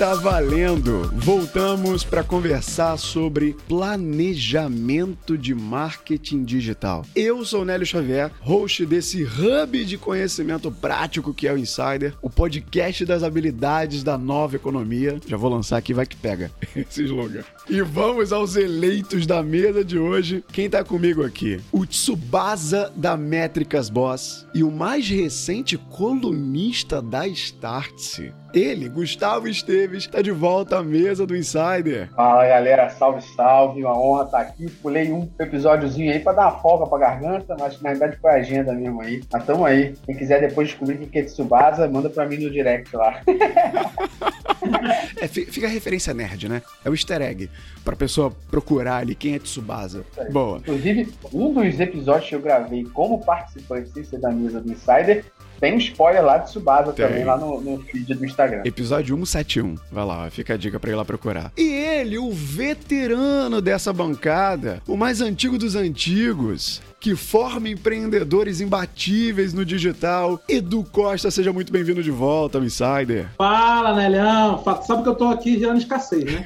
tá valendo! Voltamos para conversar sobre planejamento de marketing digital. Eu sou Nélio Xavier, host desse hub de conhecimento prático que é o Insider, o podcast das habilidades da nova economia. Já vou lançar aqui, vai que pega esse slogan. E vamos aos eleitos da mesa de hoje. Quem tá comigo aqui? O Tsubasa da Métricas Boss e o mais recente colunista da Startse. Ele, Gustavo Esteves, tá de volta à mesa do Insider. Fala galera, salve, salve, uma honra estar aqui. Pulei um episódiozinho aí pra dar uma folga pra garganta, mas na verdade foi a agenda mesmo aí. Mas tamo aí. Quem quiser depois descobrir o que é Tsubasa, manda pra mim no direct lá. é, fica a referência nerd, né? É o easter egg pra pessoa procurar ali quem é Tsubasa. Boa. Inclusive, um dos episódios que eu gravei como participante sem ser da mesa do Insider tem um spoiler lá de Tsubasa Tem. também, lá no, no feed do Instagram. Episódio 171. Vai lá, fica a dica pra ir lá procurar. E ele, o veterano dessa bancada, o mais antigo dos antigos, que forma empreendedores imbatíveis no digital. Edu Costa, seja muito bem-vindo de volta ao Insider. Fala, Nelhão. Sabe que eu tô aqui gerando escassez, né?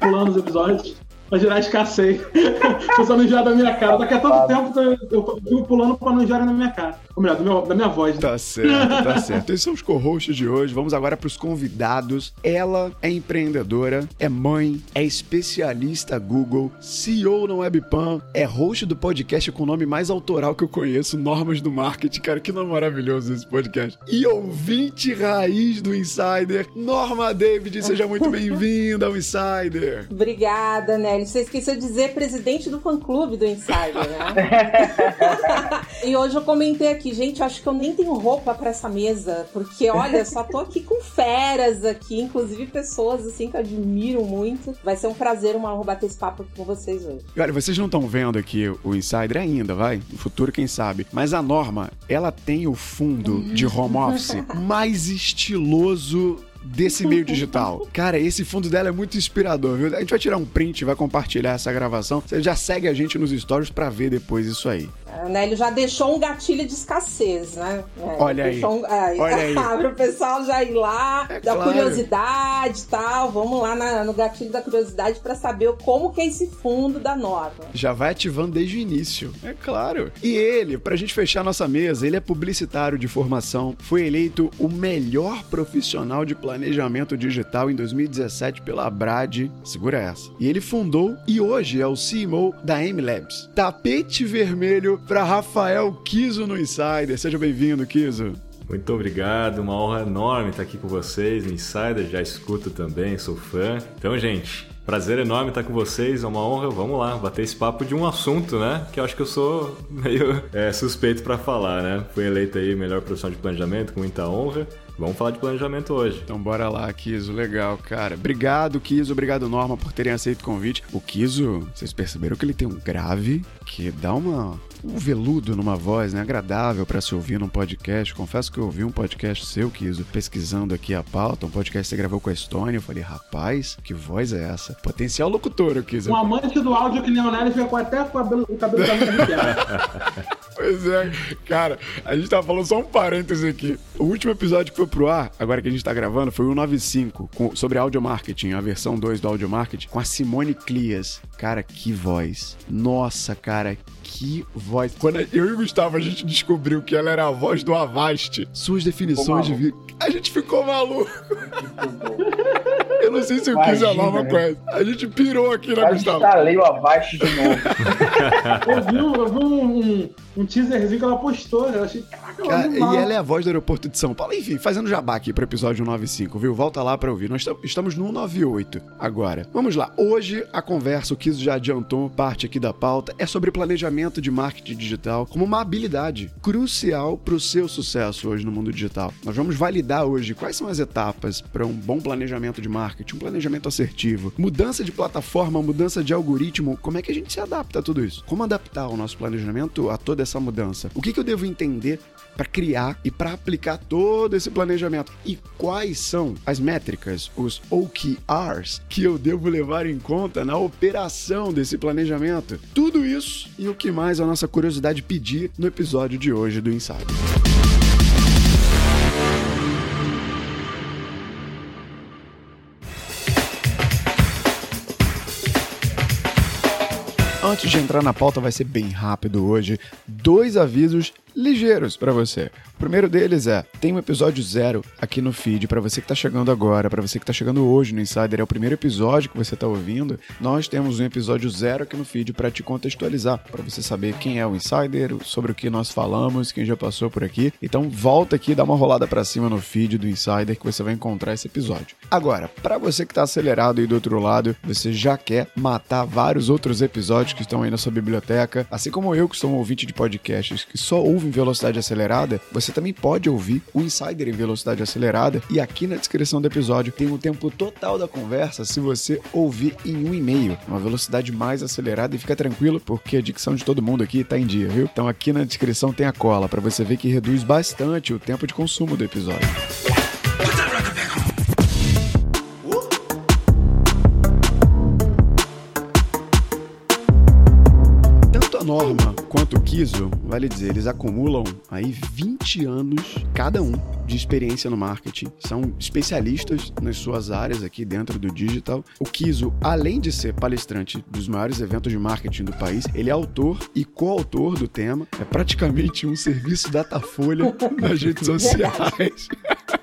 pulando os episódios pra gerar escassez. Você não enjoar da minha cara. Daqui a tanto tempo eu fico pulando pra não enjoar na minha cara. Ou melhor, da minha, da minha voz. Né? Tá certo, tá certo. Esses são os co-hosts de hoje. Vamos agora pros convidados. Ela é empreendedora, é mãe, é especialista Google, CEO no Webpan, é host do podcast com o nome mais autoral que eu conheço, Normas do Marketing. Cara, que nome maravilhoso esse podcast. E ouvinte raiz do Insider, Norma David. Seja muito bem-vinda ao Insider. Obrigada, né? Você esqueceu de dizer presidente do fã-clube do Insider, né? e hoje eu comentei aqui, gente, acho que eu nem tenho roupa para essa mesa, porque olha, só tô aqui com feras aqui, inclusive pessoas assim que eu admiro muito. Vai ser um prazer uma honra bater esse papo com vocês hoje. Olha, vocês não estão vendo aqui o Insider ainda, vai? No futuro, quem sabe. Mas a Norma, ela tem o fundo de home office mais estiloso desse meio digital. Cara, esse fundo dela é muito inspirador, viu? A gente vai tirar um print, vai compartilhar essa gravação. Você já segue a gente nos stories para ver depois isso aí. É, né, ele já deixou um gatilho de escassez, né? É, Olha aí. Um, é, Olha aí. Para o pessoal já ir lá, é da claro. curiosidade e tal. Vamos lá na, no gatilho da curiosidade para saber como que é esse fundo da nova. Já vai ativando desde o início, é claro. E ele, pra gente fechar nossa mesa, ele é publicitário de formação, foi eleito o melhor profissional de planejamento digital em 2017 pela Brad. Segura essa. E ele fundou e hoje é o CEO da M Labs. Tapete vermelho para Rafael Kiso no Insider. Seja bem-vindo, Kiso. Muito obrigado, uma honra enorme estar aqui com vocês no Insider, já escuto também, sou fã. Então, gente, prazer enorme estar com vocês, é uma honra. Vamos lá, bater esse papo de um assunto, né? Que eu acho que eu sou meio é, suspeito para falar, né? Fui eleito aí melhor profissional de planejamento, com muita honra. Vamos falar de planejamento hoje. Então bora lá, Kiso. Legal, cara. Obrigado, Kiso. Obrigado, Norma, por terem aceito o convite. O Kiso, vocês perceberam que ele tem um grave que dá uma um veludo numa voz, né? Agradável para se ouvir num podcast. Confesso que eu ouvi um podcast seu, Kiso, pesquisando aqui a pauta, um podcast que você gravou com a Estônia. Eu falei, rapaz, que voz é essa? Potencial locutor, Kiso. Um amante do áudio que nem o Nelly ficou até com o cabelo, o cabelo da Pois é, cara, a gente tava falando só um parêntese aqui. O último episódio que foi pro ar, agora que a gente tá gravando, foi o 95, com, sobre audio marketing, a versão 2 do audio marketing, com a Simone Clias. Cara, que voz. Nossa, cara, que voz. Quando eu e o Gustavo a gente descobriu que ela era a voz do Avast, suas definições de vida, a gente ficou maluco. Eu não sei se eu quis a nova coisa. A gente pirou aqui, né, Gustavo? Eu instalei o Avast de novo. eu vi, eu vi um, um, um teaserzinho que ela postou, né? Eu achei, caraca, Cara, E ela é a voz do aeroporto de São Paulo. Enfim, fazendo jabá aqui pro episódio 195, viu? Volta lá pra ouvir. Nós estamos no 198 agora. Vamos lá. Hoje, a conversa, o Kiso já adiantou parte aqui da pauta, é sobre planejamento de marketing digital como uma habilidade crucial pro seu sucesso hoje no mundo digital. Nós vamos validar hoje quais são as etapas para um bom planejamento de marketing, um planejamento assertivo, mudança de plataforma, mudança de algoritmo, como é que a gente se adapta a tudo isso? Como adaptar o nosso planejamento a toda essa mudança? O que, que eu devo entender para criar e para aplicar todo esse planejamento. E quais são as métricas, os OKRs, que eu devo levar em conta na operação desse planejamento? Tudo isso e o que mais a nossa curiosidade pedir no episódio de hoje do Insider. Antes de entrar na pauta, vai ser bem rápido hoje. Dois avisos ligeiros para você. O primeiro deles é: tem um episódio zero aqui no feed para você que tá chegando agora, para você que tá chegando hoje no Insider, é o primeiro episódio que você tá ouvindo. Nós temos um episódio zero aqui no feed para te contextualizar, para você saber quem é o Insider, sobre o que nós falamos, quem já passou por aqui. Então volta aqui, dá uma rolada para cima no feed do Insider que você vai encontrar esse episódio. Agora, para você que tá acelerado aí do outro lado, você já quer matar vários outros episódios que estão aí na sua biblioteca, assim como eu que sou um ouvinte de podcasts que só ouve em velocidade acelerada, você também pode ouvir o Insider em velocidade acelerada e aqui na descrição do episódio tem o tempo total da conversa se você ouvir em um e-mail, uma velocidade mais acelerada e fica tranquilo porque a dicção de todo mundo aqui tá em dia, viu? Então aqui na descrição tem a cola para você ver que reduz bastante o tempo de consumo do episódio. Norma quanto o Kiso, vale dizer, eles acumulam aí 20 anos cada um de experiência no marketing. São especialistas nas suas áreas aqui dentro do digital. O Kiso, além de ser palestrante dos maiores eventos de marketing do país, ele é autor e coautor do tema. É praticamente um serviço Datafolha nas redes sociais.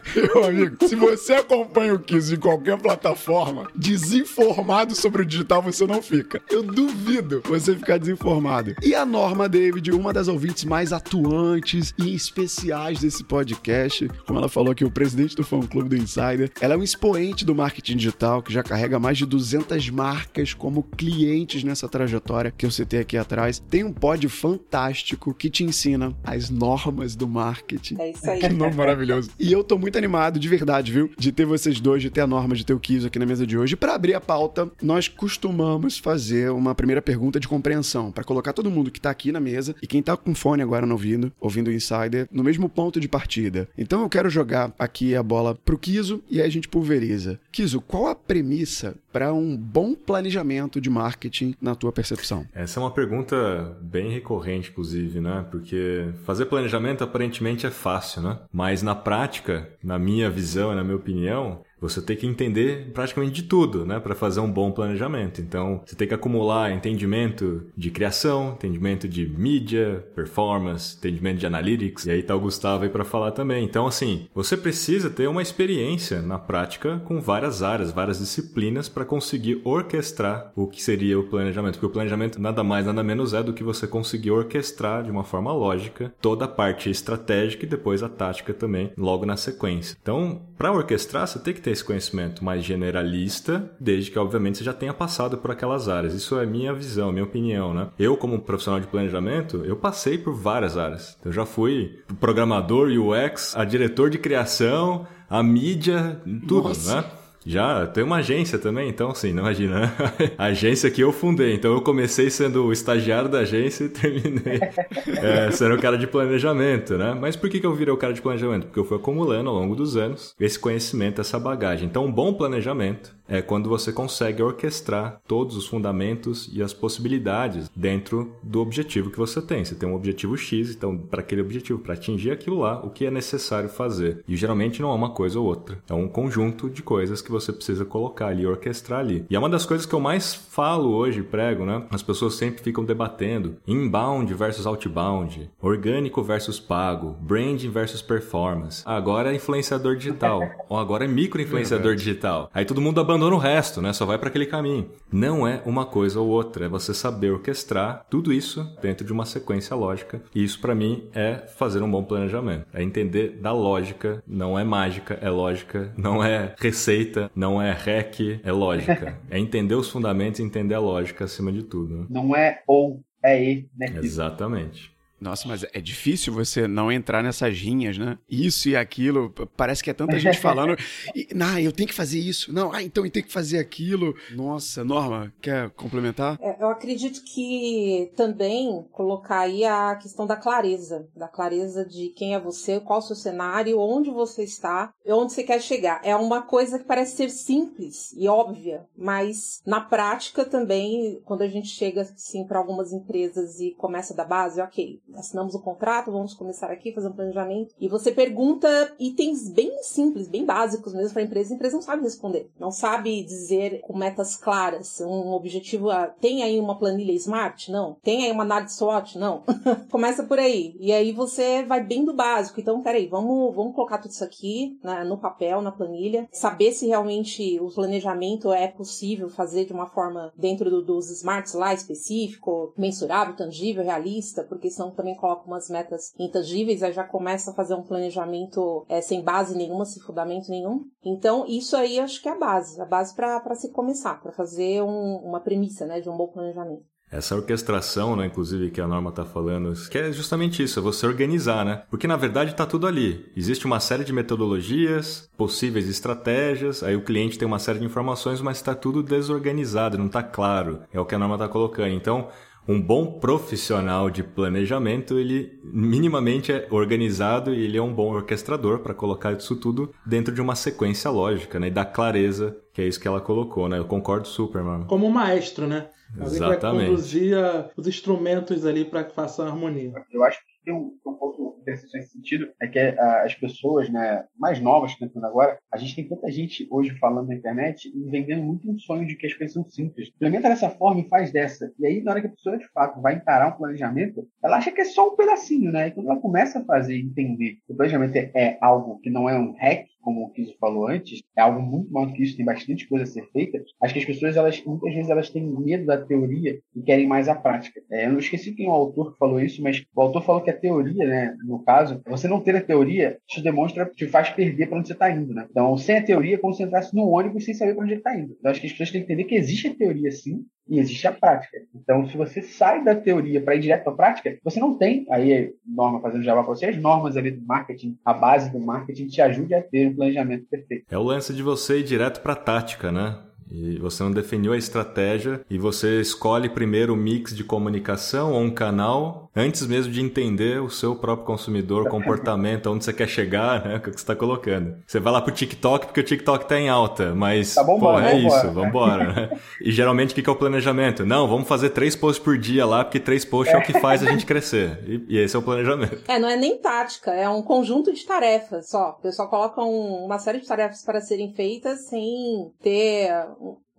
Meu amigo, se você acompanha o Kiss em qualquer plataforma, desinformado sobre o digital você não fica. Eu duvido você ficar desinformado. E a Norma David, uma das ouvintes mais atuantes e especiais desse podcast, como ela falou aqui, o presidente do fã clube do Insider, ela é um expoente do marketing digital que já carrega mais de 200 marcas como clientes nessa trajetória que eu citei aqui atrás. Tem um pod fantástico que te ensina as normas do marketing. É isso aí. Que nome maravilhoso. E eu tô muito animado, de verdade, viu? De ter vocês dois, de ter a Norma, de ter o Kiso aqui na mesa de hoje. Para abrir a pauta, nós costumamos fazer uma primeira pergunta de compreensão, para colocar todo mundo que tá aqui na mesa e quem tá com fone agora no ouvindo, ouvindo o Insider, no mesmo ponto de partida. Então eu quero jogar aqui a bola pro Kiso e aí a gente pulveriza. Kiso, qual a premissa para um bom planejamento de marketing na tua percepção? Essa é uma pergunta bem recorrente, inclusive, né? Porque fazer planejamento aparentemente é fácil, né? Mas na prática, na minha visão e na minha opinião, você tem que entender praticamente de tudo, né, para fazer um bom planejamento. Então, você tem que acumular entendimento de criação, entendimento de mídia, performance, entendimento de analytics. E aí tá o Gustavo aí para falar também. Então, assim, você precisa ter uma experiência na prática com várias áreas, várias disciplinas para conseguir orquestrar o que seria o planejamento. Porque o planejamento nada mais, nada menos é do que você conseguir orquestrar de uma forma lógica toda a parte estratégica e depois a tática também, logo na sequência. Então, para orquestrar, você tem que ter esse conhecimento mais generalista, desde que, obviamente, você já tenha passado por aquelas áreas. Isso é minha visão, minha opinião, né? Eu, como profissional de planejamento, eu passei por várias áreas. Eu já fui programador, UX, a diretor de criação, a mídia, tudo, Nossa. né? Já, tem uma agência também, então assim, não imagina? A agência que eu fundei, então eu comecei sendo o estagiário da agência e terminei é, sendo o cara de planejamento, né? Mas por que, que eu virei o cara de planejamento? Porque eu fui acumulando ao longo dos anos esse conhecimento, essa bagagem. Então, um bom planejamento é quando você consegue orquestrar todos os fundamentos e as possibilidades dentro do objetivo que você tem. Você tem um objetivo X, então, para aquele objetivo, para atingir aquilo lá, o que é necessário fazer. E geralmente não é uma coisa ou outra, é um conjunto de coisas que você precisa colocar ali, orquestrar ali. E é uma das coisas que eu mais falo hoje, prego, né? As pessoas sempre ficam debatendo inbound versus outbound, orgânico versus pago, branding versus performance. Agora é influenciador digital, ou agora é micro influenciador digital. Aí todo mundo abandona abandona o resto, né? Só vai para aquele caminho. Não é uma coisa ou outra, é você saber orquestrar tudo isso dentro de uma sequência lógica. E isso para mim é fazer um bom planejamento. É entender da lógica, não é mágica, é lógica, não é receita, não é rec, é lógica. É entender os fundamentos e entender a lógica acima de tudo. Né? Não é ou, é e, né? Exatamente. Nossa, mas é difícil você não entrar nessas rinhas, né? Isso e aquilo. Parece que é tanta gente falando. E, não, eu tenho que fazer isso. Não, ah, então eu tenho que fazer aquilo. Nossa, Norma, quer complementar? É, eu acredito que também colocar aí a questão da clareza. Da clareza de quem é você, qual o seu cenário, onde você está e onde você quer chegar. É uma coisa que parece ser simples e óbvia, mas na prática também, quando a gente chega assim para algumas empresas e começa da base, ok assinamos o contrato, vamos começar aqui, fazer um planejamento. E você pergunta itens bem simples, bem básicos mesmo para a empresa, a empresa não sabe responder. Não sabe dizer com metas claras, um objetivo. Ah, tem aí uma planilha smart? Não. Tem aí uma análise SWOT? Não. Começa por aí. E aí você vai bem do básico. Então, peraí, vamos, vamos colocar tudo isso aqui na, no papel, na planilha, saber se realmente o planejamento é possível fazer de uma forma dentro do, dos smarts lá específico, mensurável, tangível, realista, porque senão também coloca umas metas intangíveis, aí já começa a fazer um planejamento é, sem base nenhuma, sem fundamento nenhum. Então, isso aí acho que é a base, a base para se começar, para fazer um, uma premissa né, de um bom planejamento. Essa orquestração, né, inclusive, que a norma está falando, que é justamente isso, é você organizar, né? Porque na verdade está tudo ali. Existe uma série de metodologias, possíveis estratégias, aí o cliente tem uma série de informações, mas está tudo desorganizado, não está claro. É o que a norma está colocando. Então, um bom profissional de planejamento, ele minimamente é organizado e ele é um bom orquestrador para colocar isso tudo dentro de uma sequência lógica, né? E dar clareza, que é isso que ela colocou, né? Eu concordo super, mano. Como um maestro, né? Alguém Exatamente. vai conduzir os instrumentos ali para que façam a harmonia. Eu acho que tem um, um ponto interessante nesse sentido, é que a, as pessoas né, mais novas que estão agora, a gente tem tanta gente hoje falando na internet e vendendo muito um sonho de que as coisas são simples. Implementa dessa forma e faz dessa. E aí, na hora que a pessoa de fato vai encarar um planejamento, ela acha que é só um pedacinho, né? E quando ela começa a fazer entender que o planejamento é, é algo que não é um hack, como o Kiso falou antes, é algo muito maior que isso, tem bastante coisa a ser feita. Acho que as pessoas, elas, muitas vezes, elas têm medo da teoria e querem mais a prática. É, eu não esqueci quem é o autor que falou isso, mas o autor falou que a teoria, né, no caso, você não ter a teoria, isso demonstra, te faz perder para onde você está indo, né? Então, sem a teoria, é como se entrasse no ônibus sem saber para onde ele está indo. Então, acho que as pessoas têm que entender que existe a teoria sim, e existe a prática. Então, se você sai da teoria para ir direto para a prática, você não tem, aí norma fazendo Java para você, as normas ali do marketing, a base do marketing te ajude a ter um planejamento perfeito. É o lance de você ir direto para a tática, né? E você não definiu a estratégia e você escolhe primeiro o mix de comunicação ou um canal antes mesmo de entender o seu próprio consumidor, o comportamento, onde você quer chegar, né? O que você está colocando. Você vai lá pro TikTok porque o TikTok está em alta, mas tá bom, pô, é vambora, isso, vambora. Né? E geralmente o que é o planejamento? Não, vamos fazer três posts por dia lá porque três posts é, é o que faz a gente crescer. E, e, esse é o planejamento. É, não é nem tática, é um conjunto de tarefas só. O pessoal coloca um, uma série de tarefas para serem feitas sem ter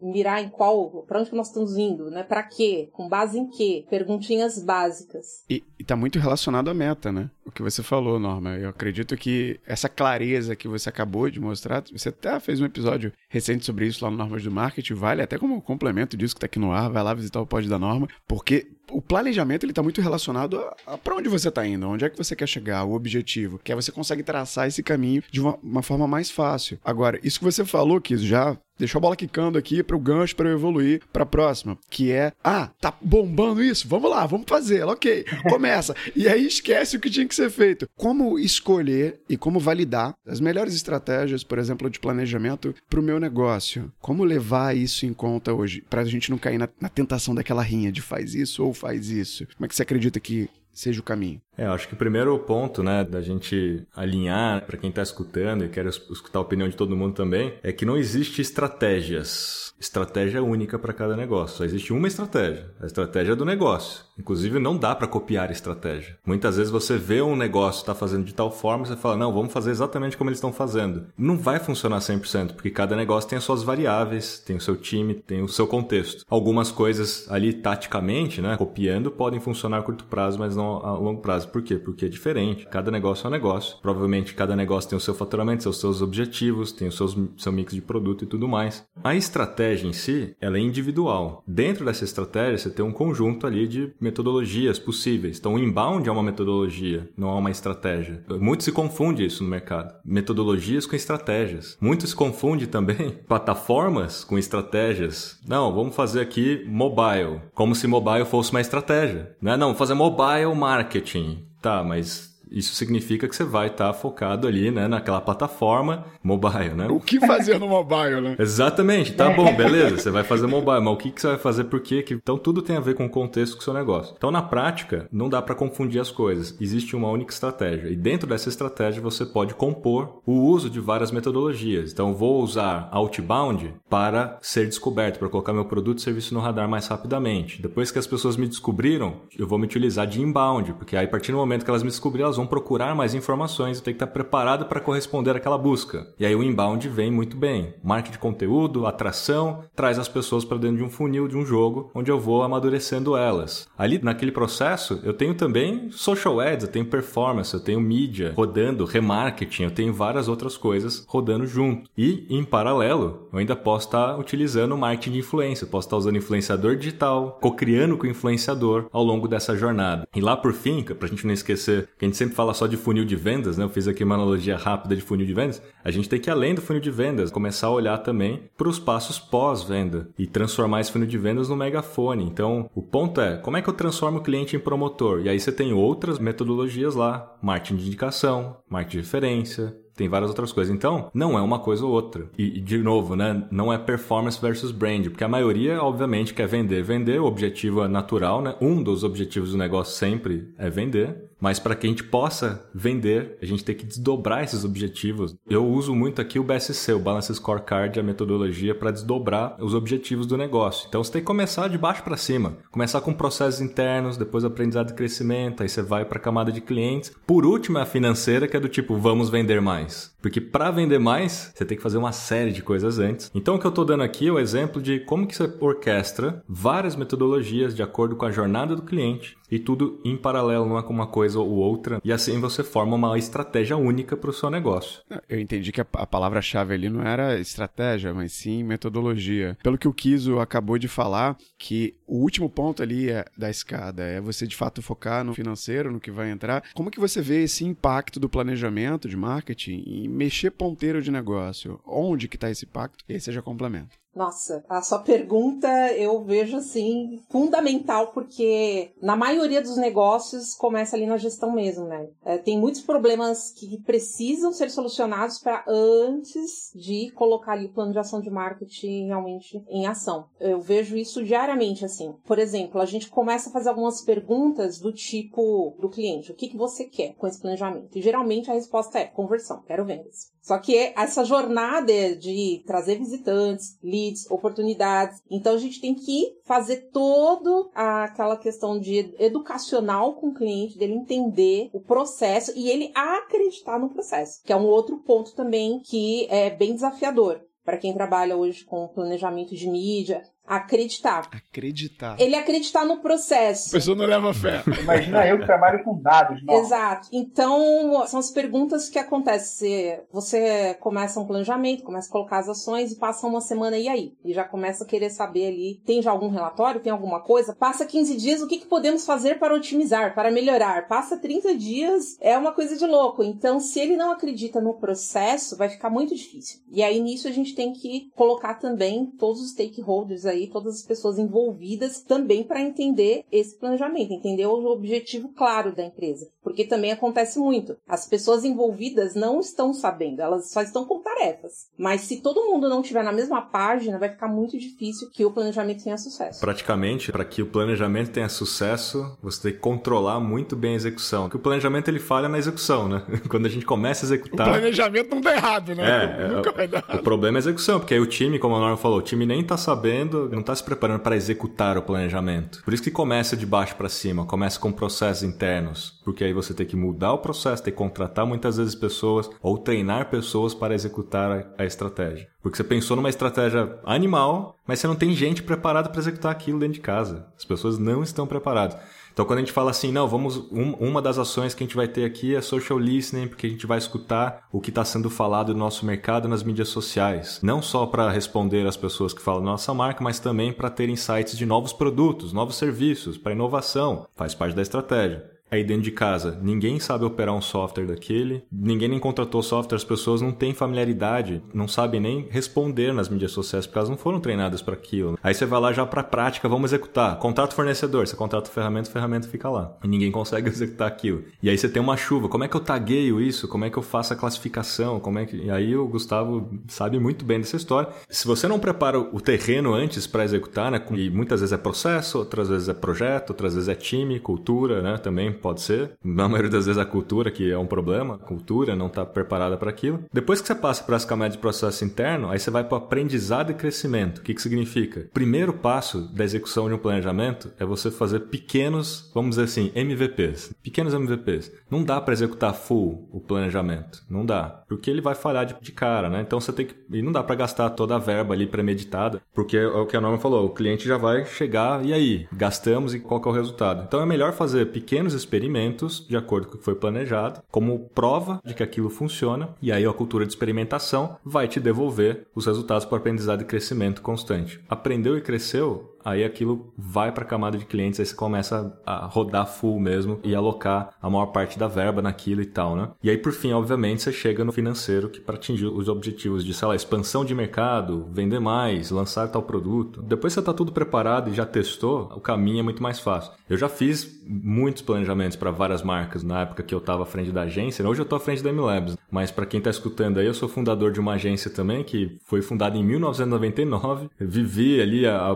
mirar em qual, para onde que nós estamos indo, né? Para quê? Com base em quê? Perguntinhas básicas. E, e tá muito relacionado à meta, né? O que você falou, Norma. Eu acredito que essa clareza que você acabou de mostrar, você até fez um episódio recente sobre isso lá no Normas do Marketing, vale até como complemento disso que tá aqui no ar, vai lá visitar o pod da Norma, porque o planejamento ele está muito relacionado a, a para onde você está indo, onde é que você quer chegar, o objetivo, que aí você consegue traçar esse caminho de uma, uma forma mais fácil. Agora, isso que você falou, que já deixou a bola quicando aqui para o gancho para eu evoluir para a próxima, que é, ah, tá bombando isso? Vamos lá, vamos fazer. OK, começa. e aí esquece o que tinha que ser feito. Como escolher e como validar as melhores estratégias, por exemplo, de planejamento para o meu negócio? Como levar isso em conta hoje, para a gente não cair na, na tentação daquela rinha de faz isso ou faz isso? Como é que você acredita que seja o caminho? É, eu acho que o primeiro ponto, né, da gente alinhar para quem está escutando e quer escutar a opinião de todo mundo também, é que não existe estratégias estratégia única para cada negócio. Só existe uma estratégia, a estratégia do negócio. Inclusive, não dá para copiar a estratégia. Muitas vezes você vê um negócio está fazendo de tal forma você fala, não, vamos fazer exatamente como eles estão fazendo. Não vai funcionar 100%, porque cada negócio tem as suas variáveis, tem o seu time, tem o seu contexto. Algumas coisas ali, taticamente, né, copiando, podem funcionar a curto prazo, mas não a longo prazo. Por quê? Porque é diferente. Cada negócio é um negócio. Provavelmente cada negócio tem o seu faturamento, os seus objetivos, tem o seu, seu mix de produto e tudo mais. A estratégia em si, ela é individual. Dentro dessa estratégia, você tem um conjunto ali de metodologias possíveis. Então, o inbound é uma metodologia, não é uma estratégia. Muito se confunde isso no mercado. Metodologias com estratégias. Muito se confunde também plataformas com estratégias. Não, vamos fazer aqui mobile, como se mobile fosse uma estratégia. Não é não, fazer mobile marketing. Tá, mas Isso significa que você vai estar tá focado ali, né, naquela plataforma mobile, né? O que fazer no mobile, né? Exatamente. Tá bom, beleza. Você vai fazer mobile, mas o que, que você vai fazer por quê? Então tudo tem a ver com o contexto do seu negócio. Então na prática, não dá para confundir as coisas. Existe uma única estratégia. E dentro dessa estratégia você pode compor o uso de várias metodologias. Então vou usar outbound para ser descoberto, para colocar meu produto e serviço no radar mais rapidamente. Depois que as pessoas me descobriram, eu vou me utilizar de inbound, porque aí a partir do momento que elas me descobriram, elas vão procurar mais informações e tem que estar preparado para corresponder àquela busca. E aí o inbound vem muito bem. Marketing de conteúdo, atração, traz as pessoas para dentro de um funil de um jogo onde eu vou amadurecendo elas. Ali naquele processo, eu tenho também social ads, eu tenho performance, eu tenho mídia rodando, remarketing, eu tenho várias outras coisas rodando junto. E em paralelo, eu ainda posso estar utilizando marketing de influência, posso estar usando influenciador digital, co-criando com o influenciador ao longo dessa jornada. E lá por fim, para a gente não esquecer que a gente sempre fala só de funil de vendas, né? Eu fiz aqui uma analogia rápida de funil de vendas. A gente tem que, além do funil de vendas, começar a olhar também para os passos pós-venda e transformar esse funil de vendas no megafone. Então, o ponto é, como é que eu transformo o cliente em promotor? E aí você tem outras metodologias lá, marketing de indicação, marketing de referência, tem várias outras coisas. Então, não é uma coisa ou outra. E, de novo, né, não é performance versus brand, porque a maioria, obviamente, quer vender. Vender, o objetivo é natural, né? Um dos objetivos do negócio sempre é vender. Mas para que a gente possa vender, a gente tem que desdobrar esses objetivos. Eu uso muito aqui o BSC, o Balance Scorecard, a metodologia para desdobrar os objetivos do negócio. Então você tem que começar de baixo para cima. Começar com processos internos, depois aprendizado e crescimento, aí você vai para a camada de clientes. Por último, a financeira, que é do tipo, vamos vender mais. Porque para vender mais, você tem que fazer uma série de coisas antes. Então o que eu estou dando aqui é o exemplo de como que você orquestra várias metodologias de acordo com a jornada do cliente e tudo em paralelo, não é com uma coisa ou outra. E assim você forma uma estratégia única para o seu negócio. Eu entendi que a, palavra-chave ali não era estratégia, mas sim metodologia. Pelo que o Kiso acabou de falar, que o último ponto ali é, da escada é você de fato focar no financeiro, no que vai entrar. Como que você vê esse impacto do planejamento de marketing em mexer ponteiro de negócio? Onde que está esse impacto? Esse já complemento. Nossa, a sua pergunta eu vejo assim fundamental porque na maioria dos negócios começa ali na gestão mesmo, né? É, tem muitos problemas que precisam ser solucionados para antes de colocar ali o plano de ação de marketing realmente em ação. Eu vejo isso diariamente assim. Por exemplo, a gente começa a fazer algumas perguntas do tipo do cliente: o que, que você quer com esse planejamento? E geralmente a resposta é conversão, quero vendas. Só que essa jornada de trazer visitantes, leads, oportunidades, então a gente tem que fazer todo aquela questão de educacional com o cliente, dele entender o processo e ele acreditar no processo, que é um outro ponto também que é bem desafiador para quem trabalha hoje com planejamento de mídia, Acreditar. Acreditar. Ele acreditar no processo. A pessoa não leva fé. Imagina eu que trabalho com dados. Não. Exato. Então, são as perguntas que acontecem. Você começa um planejamento, começa a colocar as ações e passa uma semana e aí? E já começa a querer saber ali, tem já algum relatório, tem alguma coisa? Passa 15 dias, o que, que podemos fazer para otimizar, para melhorar? Passa 30 dias, é uma coisa de louco. Então, se ele não acredita no processo, vai ficar muito difícil. E aí, nisso, a gente tem que colocar também todos os stakeholders aí aí todas as pessoas envolvidas também para entender esse planejamento, entender o objetivo claro da empresa. Porque também acontece muito. As pessoas envolvidas não estão sabendo, elas só estão com tarefas. Mas se todo mundo não estiver na mesma página, vai ficar muito difícil que o planejamento tenha sucesso. Praticamente, para que o planejamento tenha sucesso, você tem que controlar muito bem a execução. Porque o planejamento ele falha na execução, né? Quando a gente começa a executar. O planejamento não dá errado, né? É, é Nunca vai dar errado. O problema é a execução, porque aí o time, como a Norma falou, o time nem tá sabendo não está se preparando para executar o planejamento. Por isso que começa de baixo para cima, começa com processos internos, porque aí você tem que mudar o processo, tem que contratar muitas vezes pessoas ou treinar pessoas para executar a, estratégia. Porque você pensou numa estratégia animal, mas você não tem gente preparada para executar aquilo dentro de casa. As pessoas não estão preparadas. Então, quando a gente fala assim, não, vamos. Um, uma das ações que a gente vai ter aqui é social listening, porque a gente vai escutar o que está sendo falado no nosso mercado nas mídias sociais. Não só para responder às pessoas que falam da nossa marca, mas também para ter insights de novos produtos, novos serviços, para inovação. Faz parte da estratégia. Aí dentro de casa. Ninguém sabe operar um software daquele, ninguém nem contratou software, as pessoas não têm familiaridade, não sabem nem responder nas mídias sociais porque elas não foram treinadas para aquilo. Aí você vai lá já para prática, vamos executar. Contrato fornecedor, você contrata o ferramenta, a ferramenta fica lá. E ninguém consegue executar aquilo. E aí você tem uma chuva, como é que eu tagueio isso? Como é que eu faço a classificação? Como é que E aí o Gustavo sabe muito bem dessa história. Se você não prepara o terreno antes para executar, né, e muitas vezes é processo, outras vezes é projeto, outras vezes é time, cultura, né, também pode ser. Na maioria das vezes a cultura que é um problema, a cultura não está preparada para aquilo. Depois que você passa para as camadas de processo interno, aí você vai para o aprendizado e crescimento. O que que significa? Primeiro passo da execução de um planejamento é você fazer pequenos, vamos dizer assim, MVPs. Pequenos MVPs. Não dá para executar full o planejamento. Não dá. Porque ele vai falhar de, de cara, né? Então você tem que. E não dá para gastar toda a verba ali premeditada, porque é o que a Norma falou, o cliente já vai chegar e aí, gastamos e qual é o resultado. Então é melhor fazer pequenos experimentos de acordo com o que foi planejado, como prova de que aquilo funciona, e aí a cultura de experimentação vai te devolver os resultados para aprendizado e crescimento constante. Aprendeu e cresceu, aí aquilo vai para a camada de clientes, aí você começa a rodar full mesmo e alocar a maior parte da verba naquilo e tal, né? E aí por fim, obviamente, você chega no financeiro que para atingir os objetivos de, sei lá, expansão de mercado, vender mais, lançar tal produto. Depois você tá tudo preparado e já testou, o caminho é muito mais fácil. Eu já fiz muitos planejamentos para várias marcas na época que eu estava à frente da agência. Hoje eu estou à frente da MLabs, mas para quem está escutando aí, eu sou fundador de uma agência também que foi fundada em 1999. Vivi ali a, a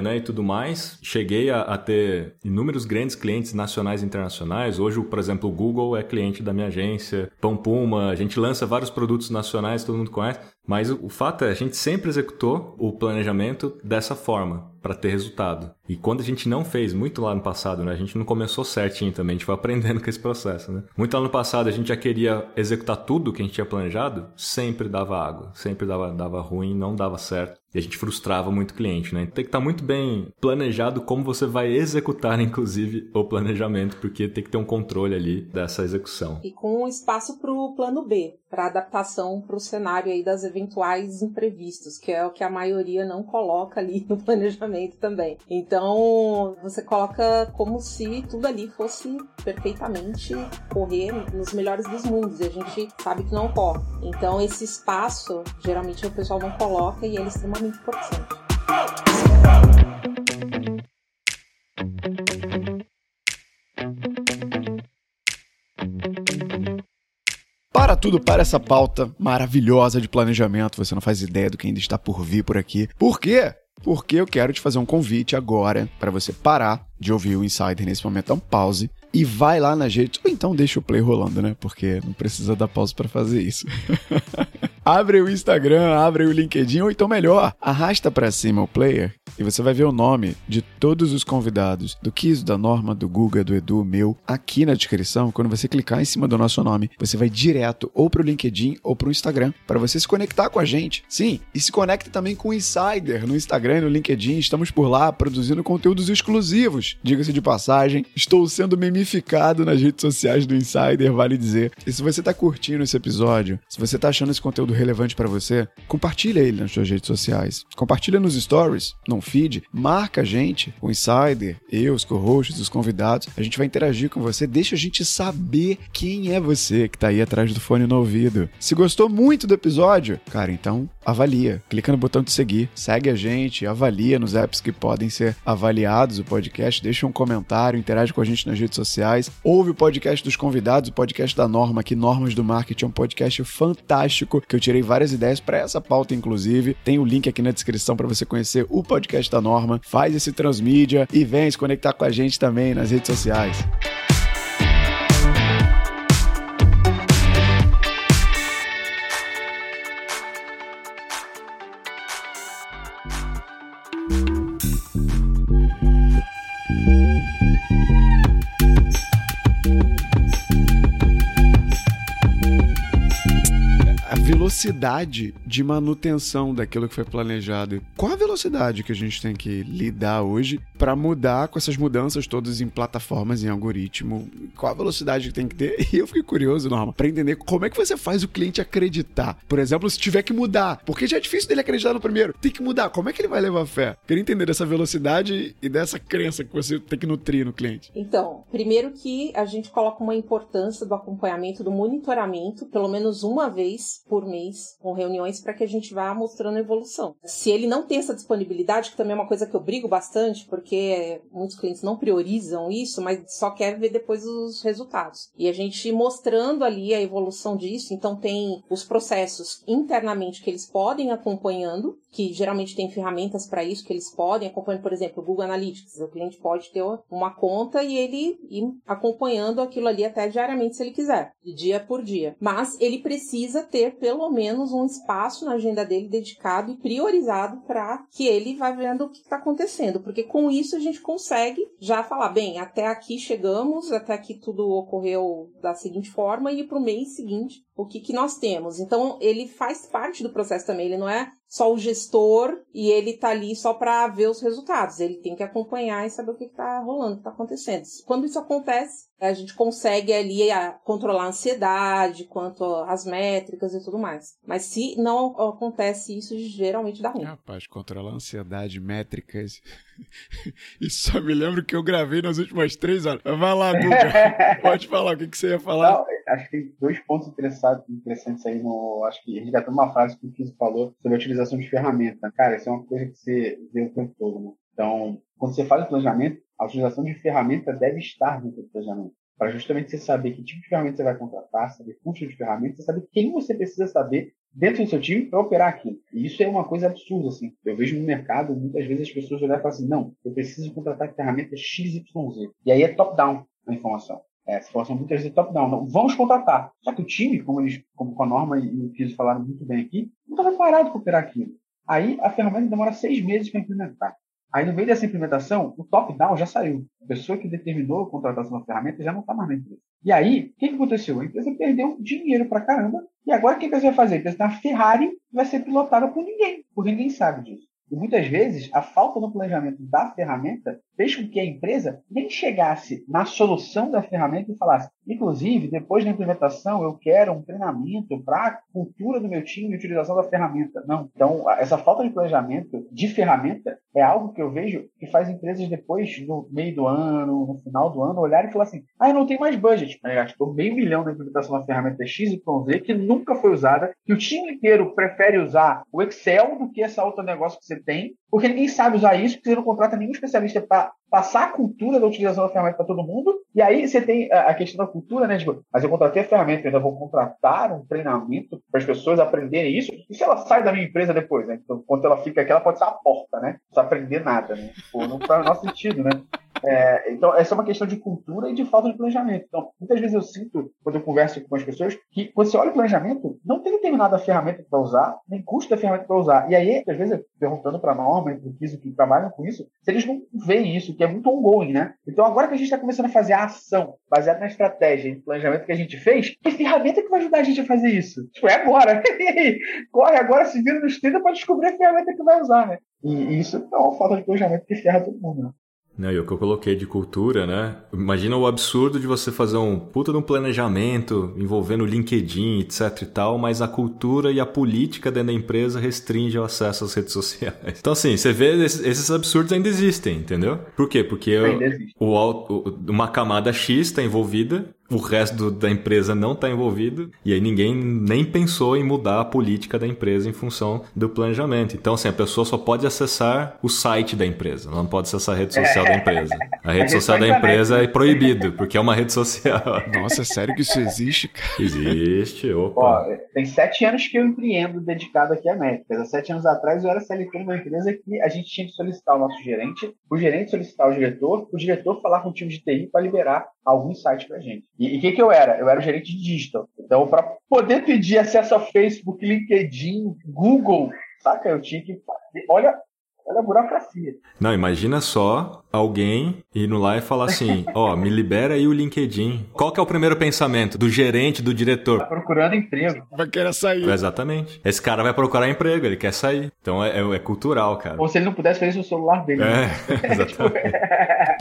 né, e tudo mais. Cheguei a, a, ter inúmeros grandes clientes nacionais e internacionais. Hoje, por exemplo, o Google é cliente da minha agência, Pão Puma, a gente lança vários produtos nacionais, todo mundo conhece. Mas o fato é, a gente sempre executou o planejamento dessa forma para ter resultado. E quando a gente não fez, muito lá no passado, né? A gente não começou certinho também, a gente foi aprendendo com esse processo, né? Muito lá no passado a gente já queria executar tudo que a gente tinha planejado, sempre dava água, sempre dava, dava ruim, não dava certo. E a gente frustrava muito o cliente, né? Tem que estar tá muito bem planejado como você vai executar, inclusive, o planejamento, porque tem que ter um controle ali dessa execução. E com espaço para o plano B, para adaptação para o cenário aí das eventuais imprevistos, que é o que a maioria não coloca ali no planejamento também. Então, você coloca como se tudo ali fosse perfeitamente correr nos melhores dos mundos, e a gente sabe que não ocorre. Então, esse espaço, geralmente o pessoal não coloca e ele é extremamente importante. Para tudo, para essa pauta maravilhosa de planejamento. Você não faz ideia do que ainda está por vir por aqui. Por quê? Porque eu quero te fazer um convite agora para você parar de ouvir o Insider nesse momento, dá um pause e vai lá na redes, ou então deixa o play rolando, né? Porque não precisa dar pausa para fazer isso. abre o Instagram, abre o LinkedIn, ou então melhor, arrasta para cima o player e você vai ver o nome de todos os convidados, do Kiso, da Norma, do Guga, do Edu, meu, aqui na descrição. Quando você clicar em cima do nosso nome, você vai direto ou pro LinkedIn ou pro Instagram para você se conectar com a gente. Sim, e se conecte também com o Insider no Instagram e no LinkedIn. Estamos por lá produzindo conteúdos exclusivos. Diga-se de passagem, estou sendo memificado nas redes sociais do Insider, vale dizer. E se você está curtindo esse episódio, se você está achando esse conteúdo relevante para você, compartilha ele nas suas redes sociais. Compartilha nos stories, no feed, marca a gente, o Insider, eu, os co-hosts, os convidados. A gente vai interagir com você, deixa a gente saber quem é você que está aí atrás do fone no ouvido. Se gostou muito do episódio, cara, então avalia. Clica no botão de seguir, segue a gente, avalia nos apps que podem ser avaliados o podcast, deixa um comentário, interage com a gente nas redes sociais, ouve o podcast dos convidados, o podcast da Norma, que Normas do Marketing é um podcast fantástico que eu tirei várias ideias para essa pauta, inclusive. Tem o link aqui na descrição para você conhecer o podcast da Norma. Faz esse transmídia e vem se conectar com a gente também nas redes sociais. velocidade de manutenção daquilo que foi planejado. Qual a velocidade que a gente tem que lidar hoje para mudar com essas mudanças todas em plataformas, em algoritmo? Qual a velocidade que tem que ter? E eu fiquei curioso, Norma, para entender como é que você faz o cliente acreditar. Por exemplo, se tiver que mudar, porque já é difícil dele acreditar no primeiro, tem que mudar. Como é que ele vai levar fé? Queria entender dessa velocidade e dessa crença que você tem que nutrir no cliente. Então, primeiro que a gente coloca uma importância do acompanhamento, do monitoramento, pelo menos uma vez por mês com reuniões para que a gente vá mostrando evolução. Se ele não tem essa disponibilidade, que também é uma coisa que eu brigo bastante, porque muitos clientes não priorizam isso, mas só quer ver depois os resultados. E a gente mostrando ali a evolução disso, então tem os processos internamente que eles podem acompanhando, que geralmente tem ferramentas para isso que eles podem acompanhar, por exemplo, o Google Analytics. O cliente pode ter uma conta e ele ir acompanhando aquilo ali até diariamente se ele quiser, dia por dia. Mas ele precisa ter pelo menos um espaço na agenda dele dedicado e priorizado para que ele vá vendo o que está acontecendo, porque com isso a gente consegue já falar, bem, até aqui chegamos, até aqui tudo ocorreu da seguinte forma e para o mês seguinte o que, que nós temos. Então, ele faz parte do processo também, ele não é só o gestor e ele tá ali só para ver os resultados. Ele tem que acompanhar e saber o que está rolando, o que está acontecendo. Quando isso acontece, a gente consegue ali a, controlar a ansiedade quanto às métricas e tudo mais. Mas se não acontece isso, geralmente dá ruim. Rapaz, controlar a ansiedade, métricas. Isso só me lembro que eu gravei nas últimas três horas. Vai lá, Guga. Pode falar o que, que você ia falar. Não, acho que tem dois pontos interessantes aí no. Acho que resgatando uma frase que o Kiz falou sobre a utilização de ferramenta. Cara, isso é uma coisa que você vê o tempo todo, né? Então, quando você faz o planejamento, a utilização de ferramenta deve estar dentro do planejamento. Para justamente você saber que tipo de ferramenta você vai contratar, saber custo de ferramenta, saber quem você precisa saber dentro do seu time para operar aquilo. E isso é uma coisa absurda, assim. Eu vejo no mercado, muitas vezes as pessoas olham e falam assim, não, eu preciso contratar ferramenta XYZ. E aí é top-down a informação. É, essa informação muitas vezes é top-down. Não, vamos contratar. Só que o time, como, eles, como com a Norma e o Kiso falaram muito bem aqui, não estava parado para operar aquilo. Aí a ferramenta demora seis meses para implementar. Aí, no meio dessa implementação, o top-down já saiu. A pessoa que determinou a contratação da ferramenta já não está mais na empresa. E aí, o que, que aconteceu? A empresa perdeu dinheiro para caramba. E agora o que a empresa vai fazer? A empresa uma Ferrari vai ser pilotada por ninguém, porque ninguém sabe disso. E muitas vezes, a falta no planejamento da ferramenta fez com que a empresa nem chegasse na solução da ferramenta e falasse, inclusive, depois da implementação, eu quero um treinamento para a cultura do meu time de utilização da ferramenta. Não. Então, essa falta de planejamento de ferramenta é algo que eu vejo que faz empresas depois, no meio do ano, no final do ano, olharem e falar assim, ah, eu não tenho mais budget. Eu gastou meio milhão na implementação da ferramenta X e Z que nunca foi usada, que o time inteiro prefere usar o Excel do que essa outra negócio que você tem, porque ninguém sabe usar isso, porque você não contrata nenhum especialista para passar a cultura da utilização da ferramenta para todo mundo. E aí você tem a questão da cultura, né? Tipo, mas eu contratei a ferramenta, ainda vou contratar um treinamento para as pessoas aprenderem isso. E se ela sai da minha empresa depois, né? Então, quando ela fica aqui, ela pode ser a porta, né? Não precisa aprender nada, né? Tipo, não faz o nosso sentido, né? É, então, essa é uma questão de cultura e de falta de planejamento. Então, muitas vezes eu sinto, quando eu converso com as pessoas, que quando você olha o planejamento, não tem determinada ferramenta para usar, nem custo da ferramenta para usar. E aí, às vezes, perguntando para a Norma e para o Kiso que trabalham com isso, se eles não veem isso, que é muito ongoing, né? Então, agora que a gente está começando a fazer a ação baseada na estratégia e planejamento que a gente fez, que ferramenta que vai ajudar a gente a fazer isso? Tipo, é agora. Corre agora, se vira nos 30 para descobrir a ferramenta que vai usar, né? E isso é uma falta de planejamento que ferra todo mundo, né? Não, e o que eu coloquei de cultura, né? Imagina o absurdo de você fazer um puta de um planejamento envolvendo LinkedIn, etc e tal, mas a cultura e a política dentro da empresa restringe o acesso às redes sociais. Então, assim, você vê esses absurdos ainda existem, entendeu? Por quê? Porque o, o, uma camada X está envolvida o resto da empresa não está envolvido e aí ninguém nem pensou em mudar a política da empresa em função do planejamento. Então, assim, a pessoa só pode acessar o site da empresa, não pode acessar a rede social da empresa. A rede social da empresa é proibido, porque é uma rede social. Nossa, é sério que isso existe, cara? Existe, opa. Ó, tem sete anos que eu empreendo dedicado aqui a métricas. Há sete anos atrás eu era CLT numa empresa que a gente tinha que solicitar o nosso gerente, o gerente solicitar o diretor, o diretor falar com o time de TI para liberar algum site para gente. E o que, que eu era? Eu era o gerente de digital. Então, para poder pedir acesso a Facebook, LinkedIn, Google, saca? Eu tinha que fazer. Olha, olha a burocracia. Não, imagina só alguém ir no lá e falar assim: ó, oh, me libera aí o LinkedIn. Qual que é o primeiro pensamento do gerente, do diretor? Tá procurando emprego. Vai querer sair. Exatamente. Esse cara vai procurar emprego, ele quer sair. Então é, é, é cultural, cara. Ou se ele não pudesse fazer isso no celular dele. É, né? exatamente.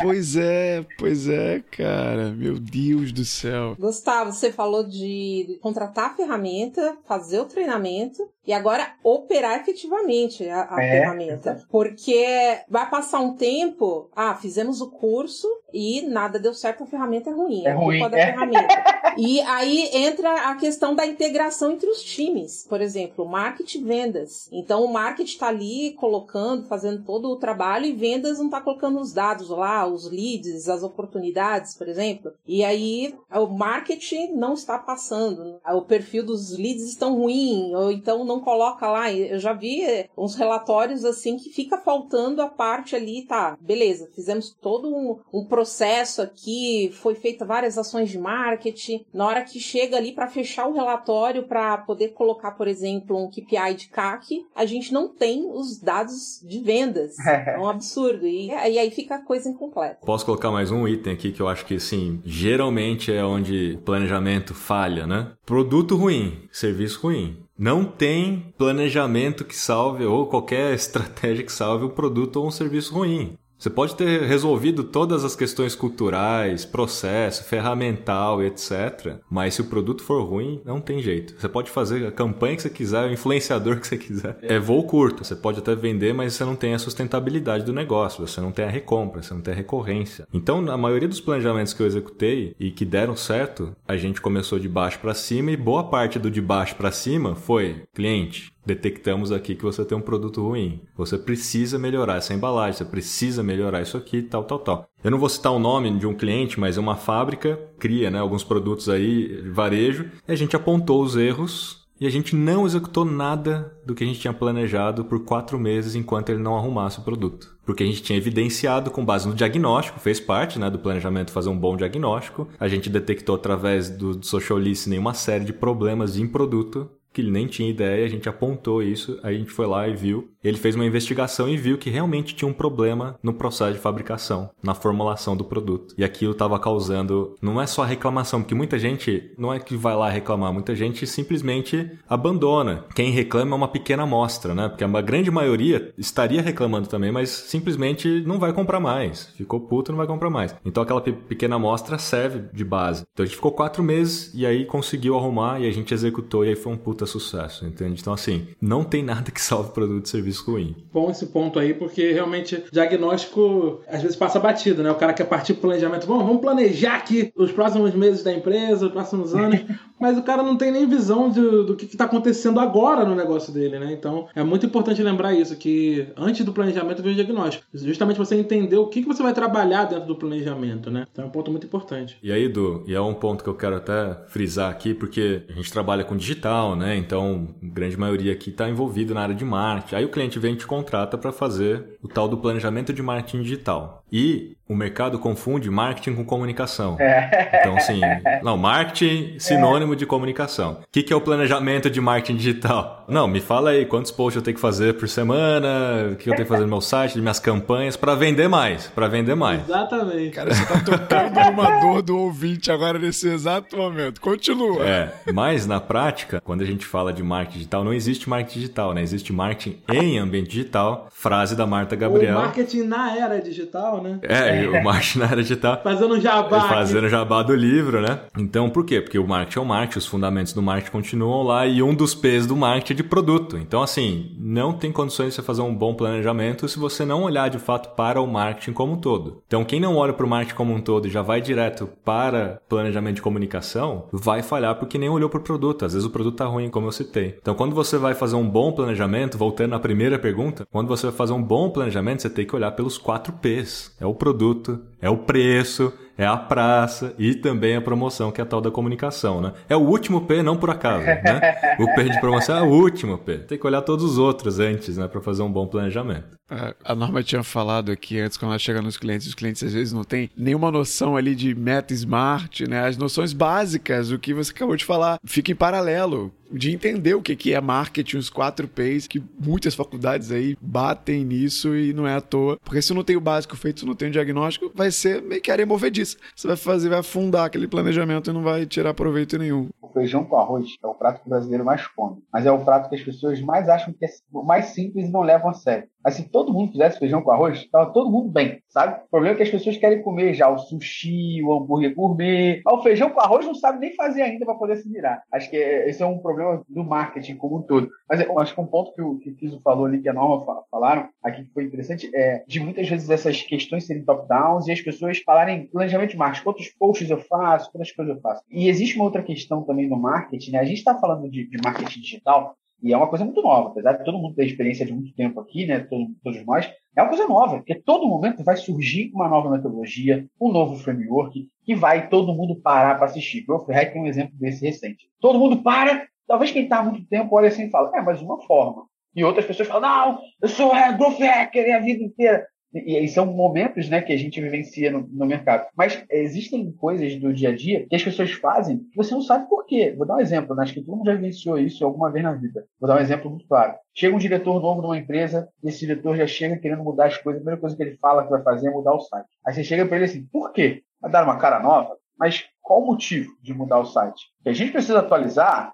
pois é, pois é, cara. Meu Deus do céu. Gustavo, você falou de contratar a ferramenta, fazer o treinamento e agora operar efetivamente a, a é. ferramenta. Porque vai passar um tempo, ah, fizemos o curso e nada deu certo, a ferramenta é ruim. É, é ruim. da é. ferramenta. E aí entra a questão da integração entre os times. Por exemplo, marketing e vendas. Então o marketing está ali colocando, fazendo todo o trabalho e vendas não está colocando os dados lá, os leads, as oportunidades, por exemplo. E aí o marketing não está passando. O perfil dos leads estão ruim, ou então não coloca lá. Eu já vi uns relatórios assim que fica faltando a parte ali, tá, beleza, fizemos todo um, um processo aqui, foi feita várias ações de marketing. Na hora que chega ali para fechar o relatório, para poder colocar, por exemplo, um KPI de CAC, a gente não tem os dados de vendas. É um absurdo. E, e aí fica a coisa incompleta. Posso colocar mais um item aqui que eu acho que, assim, geralmente é onde o planejamento falha, né? Produto ruim, serviço ruim. Não tem planejamento que salve ou qualquer estratégia que salve um produto ou um serviço ruim. Você pode ter resolvido todas as questões culturais, processo, ferramental, etc. Mas se o produto for ruim, não tem jeito. Você pode fazer a campanha que você quiser, o influenciador que você quiser. É voo curto. Você pode até vender, mas você não tem a sustentabilidade do negócio. Você não tem a recompra, você não tem a recorrência. Então, a maioria dos planejamentos que eu executei e que deram certo, a gente começou de baixo para cima e boa parte do de baixo para cima foi cliente detectamos aqui que você tem um produto ruim. Você precisa melhorar essa embalagem, você precisa melhorar isso aqui, tal, tal, tal. Eu não vou citar o nome de um cliente, mas é uma fábrica, cria né, alguns produtos aí, varejo, e a gente apontou os erros e a gente não executou nada do que a gente tinha planejado por quatro meses enquanto ele não arrumasse o produto. Porque a gente tinha evidenciado com base no diagnóstico, fez parte né, do planejamento fazer um bom diagnóstico. A gente detectou através do social listening uma série de problemas em produto que ele nem tinha ideia, a gente apontou isso, aí a gente foi lá e viu. Ele fez uma investigação e viu que realmente tinha um problema no processo de fabricação, na formulação do produto. E aquilo estava causando, não é só reclamação, porque muita gente não é que vai lá reclamar, muita gente simplesmente abandona. Quem reclama é uma pequena amostra, né? Porque a grande maioria estaria reclamando também, mas simplesmente não vai comprar mais. Ficou puto, não vai comprar mais. Então aquela pequena amostra serve de base. Então a gente ficou quatro meses e aí conseguiu arrumar e a gente executou e aí foi um puta sucesso, entende? Então, assim, não tem nada que salve produto e serviço ruim. Bom esse ponto aí, porque realmente diagnóstico às vezes passa batido, né? O cara quer partir pro planejamento, Bom, vamos planejar aqui os próximos meses da empresa, os próximos anos, mas o cara não tem nem visão de, do que está acontecendo agora no negócio dele, né? Então, é muito importante lembrar isso, que antes do planejamento vem o diagnóstico. Justamente você entender o que, que você vai trabalhar dentro do planejamento, né? Então é um ponto muito importante. E aí, Edu, e é um ponto que eu quero até frisar aqui, porque a gente trabalha com digital, né? Então, a grande maioria aqui está envolvido na área de marketing. Aí o cliente vem e te contrata para fazer o tal do planejamento de marketing digital. E o mercado confunde marketing com comunicação. É. Então, assim, não, marketing sinônimo de comunicação. O que, que é o planejamento de marketing digital? Não, me fala aí quantos posts eu tenho que fazer por semana, o que eu tenho que fazer no meu site, de minhas campanhas, para vender mais, para vender mais. Exatamente. Cara, você tá tocando uma dor do ouvinte agora nesse exato momento. Continua. É, mas na prática, quando a gente fala de marketing digital, não existe marketing digital, né? Existe marketing em ambiente digital. Frase da Marta Gabriel. O marketing na era digital, né? É, o marketing na área digital. Fazendo jabá. Fazendo jabá do livro, né? Então, por quê? Porque o marketing é o marketing, os fundamentos do marketing continuam lá e um dos P's do marketing é de produto. Então, assim, não tem condições de você fazer um bom planejamento se você não olhar de fato para o marketing como um todo. Então, quem não olha para o marketing como um todo e já vai direto para planejamento de comunicação, vai falhar porque nem olhou para o produto. Às vezes o produto tá ruim, como eu citei. Então, quando você vai fazer um bom planejamento, voltando à primeira pergunta, quando você vai fazer um bom planejamento, você tem que olhar pelos quatro P's. É o produto, é o preço, é a praça e também a promoção, que é a tal da comunicação, né? É o último P, não por acaso, né? O P de promoção é o último P. Tem que olhar todos os outros antes, né, para fazer um bom planejamento. É, a Norma tinha falado aqui antes, quando ela chega nos clientes, os clientes às vezes não têm nenhuma noção ali de meta smart, né? As noções básicas, o que você acabou de falar, fica em paralelo de entender o que, que é marketing, os quatro P's, que muitas faculdades aí batem nisso e não é à toa. Porque se não tem o básico feito, se não tem o diagnóstico, vai ser meio que areia movediça. Você vai fazer, vai afundar aquele planejamento e não vai tirar proveito nenhum. O feijão com arroz é o prato que o brasileiro mais come, mas é o prato que as pessoas mais acham que é mais simples e não levam a sério. Mas se todo mundo fizesse feijão com arroz, tava todo mundo bem, sabe? O problema é que as pessoas querem comer já o sushi, o hambúrguer gourmet. Mas o feijão com arroz não sabe nem fazer ainda para poder se virar. Acho que esse é um problema do marketing como um todo. Mas eu acho que um ponto que o que Kiso falou ali, que a Norma falaram, aqui que foi interessante, é de muitas vezes essas questões serem top-downs e as pessoas falarem planejamento de marketing, quantos posts eu faço, quantas coisas eu faço. E existe uma outra questão também no marketing, né? A gente está falando de, de marketing digital, e é uma coisa muito nova, apesar de todo mundo ter experiência de muito tempo aqui, né? Todos, nós, é uma coisa nova, porque todo momento vai surgir uma nova metodologia, um novo framework, que vai todo mundo parar para assistir. Growth Hack tem um exemplo desse recente. Todo mundo para, talvez quem está há muito tempo olha assim e fala, é, mas uma forma. E outras pessoas falam, não, eu sou Growth Hacker a vida inteira. E, e, são momentos né, que a gente vivencia no, no, mercado. Mas existem coisas do dia a dia que as pessoas fazem que você não sabe por quê. Vou dar um exemplo, né? acho que todo mundo já vivenciou isso alguma vez na vida. Vou dar um exemplo muito claro. Chega um diretor novo numa empresa, e esse diretor já chega querendo mudar as coisas. A primeira coisa que ele fala que vai fazer é mudar o site. Aí você chega para ele assim, por quê? Vai dar uma cara nova? Mas qual o motivo de mudar o site? A gente precisa atualizar,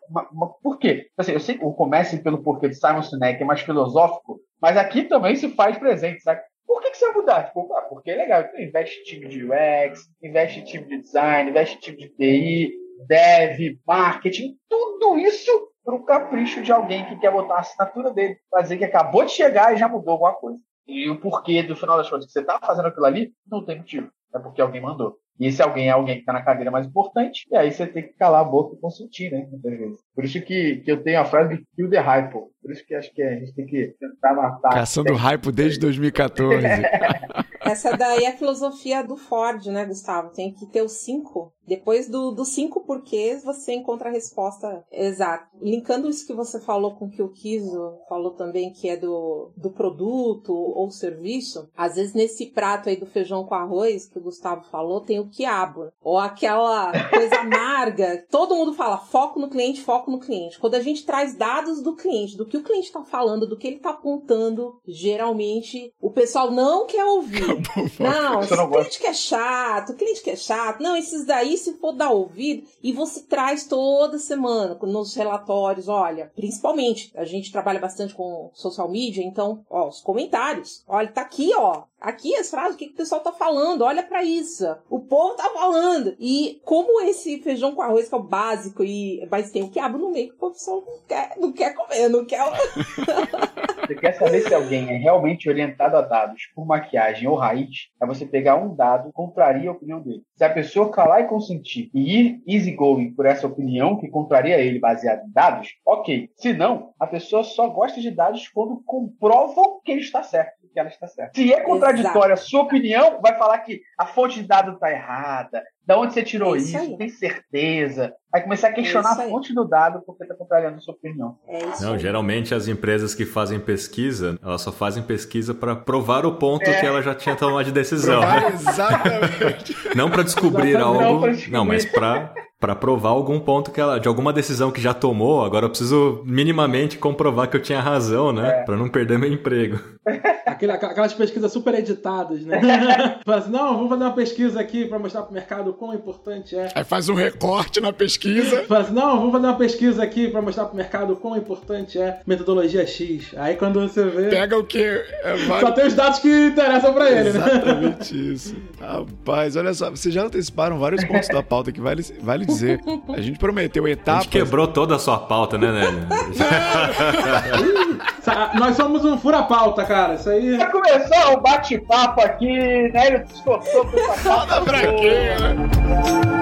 por quê? Assim, eu sei que o comece pelo porquê de Simon Sinek é mais filosófico, mas aqui também se faz presente, sabe? Por que, que você vai mudar? Tipo, ah, porque é legal. Então, investe em time de UX, investe em time de design, investe em time de TI, dev, marketing, tudo isso para o capricho de alguém que quer botar a assinatura dele, dizer que acabou de chegar e já mudou alguma coisa. E o porquê, do final das contas, que você está fazendo aquilo ali, não tem motivo. É porque alguém mandou. E esse alguém é alguém que está na cadeira mais importante, e aí você tem que calar a boca e consentir, né? Muitas vezes. Por isso que, que eu tenho a frase de kill the hype. Por isso que acho que a gente tem que tentar matar. Caçando hype desde 2014. Essa daí é a filosofia do Ford, né, Gustavo? Tem que ter os cinco. Depois dos do cinco porquês, você encontra a resposta exata. Linkando isso que você falou com o que o Kiso falou também, que é do, do produto ou serviço, às vezes nesse prato aí do feijão com arroz que o Gustavo falou, tem o quiabo. Ou aquela coisa amarga. Todo mundo fala foco no cliente, foco no cliente. Quando a gente traz dados do cliente, do que o cliente está falando, do que ele está apontando, geralmente o pessoal não quer ouvir. não, esse não cliente que é chato, cliente que é chato. Não, esses daí, se for dar ouvido, e você traz toda semana nos relatórios, olha, principalmente, a gente trabalha bastante com social media, então, ó, os comentários. Olha, tá aqui, ó. Aqui as frases, o que, que o pessoal tá falando? Olha para isso. O povo tá falando. E como esse feijão com arroz que é o básico, e mas tem o quiabo no meio que o pessoal não quer, não quer comer, não quer. Você quer saber se alguém é realmente orientado a dados por maquiagem ou raiz? É você pegar um dado, compraria a opinião dele. Se a pessoa calar e consentir e ir easygoing por essa opinião que compraria ele baseado em dados, ok. Se não, a pessoa só gosta de dados quando comprovam que ele está certo que ela está certa. Se é contraditória a sua opinião, vai falar que a fonte de dado está errada, da onde você tirou é isso, isso tem certeza. Vai começar a questionar é a fonte do dado porque está contrariando a sua opinião. É Não, aí. geralmente as empresas que fazem pesquisa, elas só fazem pesquisa para provar o ponto é. que ela já tinha tomado de decisão. né? Exatamente. Não para descobrir algo. Não, descobrir. não mas para para provar algum ponto que ela de alguma decisão que já tomou, agora eu preciso minimamente comprovar que eu tinha razão, né, é. para não perder meu emprego. Aquele, aquelas pesquisas super editadas, né? Fala assim, não, vamos fazer uma pesquisa aqui para mostrar para o mercado o quão importante é. Aí faz um recorte na pesquisa. Fala assim, não, vamos fazer uma pesquisa aqui para mostrar para o mercado o quão importante é metodologia X. Aí quando você vê. Pega o quê? É, vai... Só tem os dados que interessam para ele, né? Exatamente isso. Rapaz, olha só, vocês já anteciparam vários pontos da pauta que vale, vale dizer. A gente prometeu etapas. A gente quebrou toda a sua pauta, né, Nélio? Nós somos um fura-pauta, cara. Isso aí. Já começou o bate-papo aqui, Nélio distorceu com essa pauta. pra quê, né?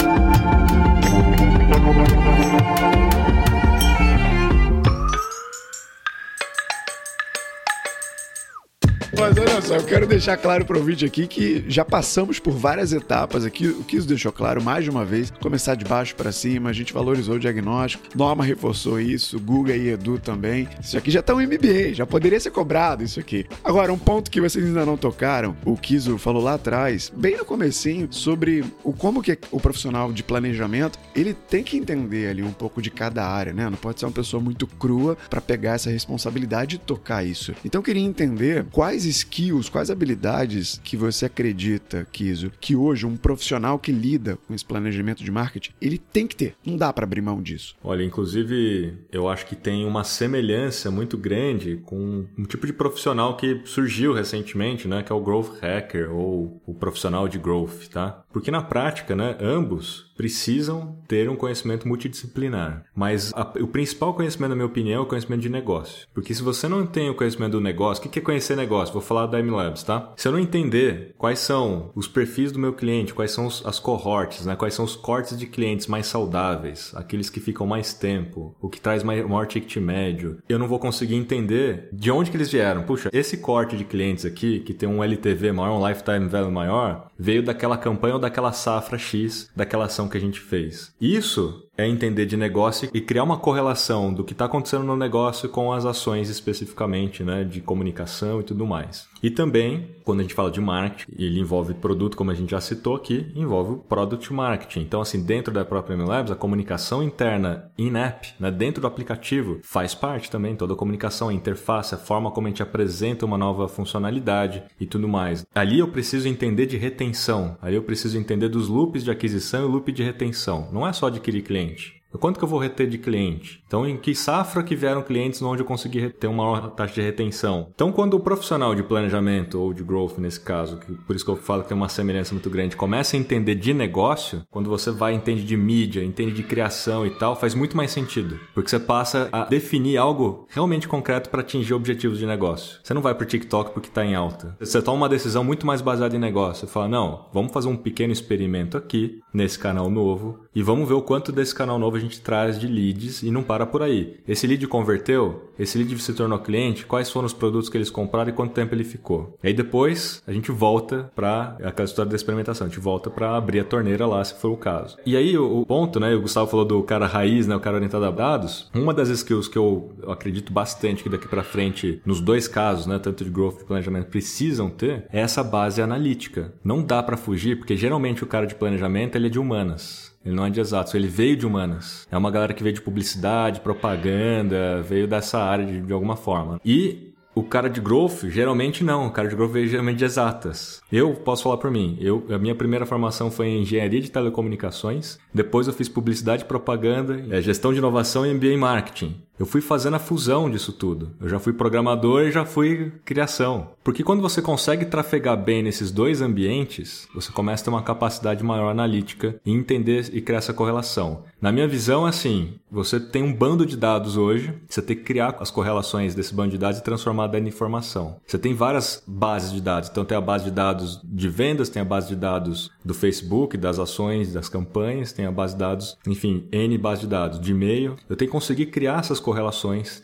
Mas olha só, eu quero deixar claro para o vídeo aqui que já passamos por várias etapas aqui. O que isso deixou claro mais de uma vez, começar de baixo para cima, a gente valorizou o diagnóstico, Norma reforçou isso, Guga e Edu também. Isso aqui já tá um MBA, já poderia ser cobrado isso aqui. Agora, um ponto que vocês ainda não tocaram, o Kiso falou lá atrás, bem no comecinho, sobre o como que o profissional de planejamento, ele tem que entender ali um pouco de cada área, né? Não pode ser uma pessoa muito crua para pegar essa responsabilidade e tocar isso. Então eu queria entender quais skills, quais habilidades que você acredita, Kiso, que hoje um profissional que lida com esse planejamento de marketing, ele tem que ter. Não dá para abrir mão disso. Olha, inclusive, eu acho que tem uma semelhança muito grande com um tipo de profissional que surgiu recentemente, né, que é o growth hacker ou o profissional de growth, tá? Porque na prática, né, ambos precisam ter um conhecimento multidisciplinar. Mas a, o principal conhecimento, na minha opinião, é o conhecimento de negócio. Porque se você não tem o conhecimento do negócio, o que é conhecer negócio? Vou falar da MLabs, tá? Se eu não entender quais são os perfis do meu cliente, quais são os, as cohorts, né? quais são os cortes de clientes mais saudáveis, aqueles que ficam mais tempo, o que traz mais, maior ticket médio, eu não vou conseguir entender de onde que eles vieram. Puxa, esse corte de clientes aqui, que tem um LTV maior, um lifetime value maior, veio daquela campanha daquela safra X, daquela ação que a gente fez. Isso é entender de negócio e criar uma correlação do que está acontecendo no negócio com as ações especificamente, né, de comunicação e tudo mais. E também, quando a gente fala de marketing, ele envolve produto, como a gente já citou aqui, envolve o product marketing. Então, assim, dentro da própria MLabs, a comunicação interna in-app, né, dentro do aplicativo, faz parte também toda a comunicação, a interface, a forma como a gente apresenta uma nova funcionalidade e tudo mais. Ali eu preciso entender de retenção, ali eu preciso entender dos loops de aquisição e loop de retenção. Não é só adquirir cliente. change. Quanto que eu vou reter de cliente? Então, em que safra que vieram clientes onde eu consegui ter uma maior taxa de retenção? Então, quando o profissional de planejamento ou de growth, nesse caso, que, por isso que eu falo que tem uma semelhança muito grande, começa a entender de negócio, quando você vai entende de mídia, entende de criação e tal, faz muito mais sentido. Porque você passa a definir algo realmente concreto para atingir objetivos de negócio. Você não vai para o TikTok porque está em alta. Você toma uma decisão muito mais baseada em negócio. Você fala, não, vamos fazer um pequeno experimento aqui, nesse canal novo, e vamos ver o quanto desse canal novo gente traz de leads e não para por aí. Esse lead converteu? Esse lead se tornou cliente? Quais foram os produtos que eles compraram e quanto tempo ele ficou? E aí depois a gente volta para aquela história da experimentação, a gente volta para abrir a torneira lá, se for o caso. E aí o, ponto, né, o Gustavo falou do cara raiz, né, o cara orientado a dados. Uma das skills que eu, acredito bastante que daqui para frente, nos dois casos, né, tanto de growth e planejamento, precisam ter, é essa base analítica. Não dá para fugir, porque geralmente o cara de planejamento ele é de humanas. Ele não é de exatos, ele veio de humanas. É uma galera que veio de publicidade, propaganda, veio dessa área de, de alguma forma. E o cara de growth, geralmente não. O cara de growth veio geralmente de exatas. Eu posso falar por mim. Eu, a minha primeira formação foi em engenharia de telecomunicações. Depois eu fiz publicidade, propaganda, é, gestão de inovação e MBA em marketing. Eu fui fazendo a fusão disso tudo. Eu já fui programador e já fui criação. Porque quando você consegue trafegar bem nesses dois ambientes, você começa a ter uma capacidade maior analítica e entender e criar essa correlação. Na minha visão, é assim: você tem um bando de dados hoje, você tem que criar as correlações desse bando de dados e transformar em informação. Você tem várias bases de dados. Então, tem a base de dados de vendas, tem a base de dados do Facebook, das ações, das campanhas, tem a base de dados, enfim, N base de dados de e-mail. Eu tenho que conseguir criar essas correlações,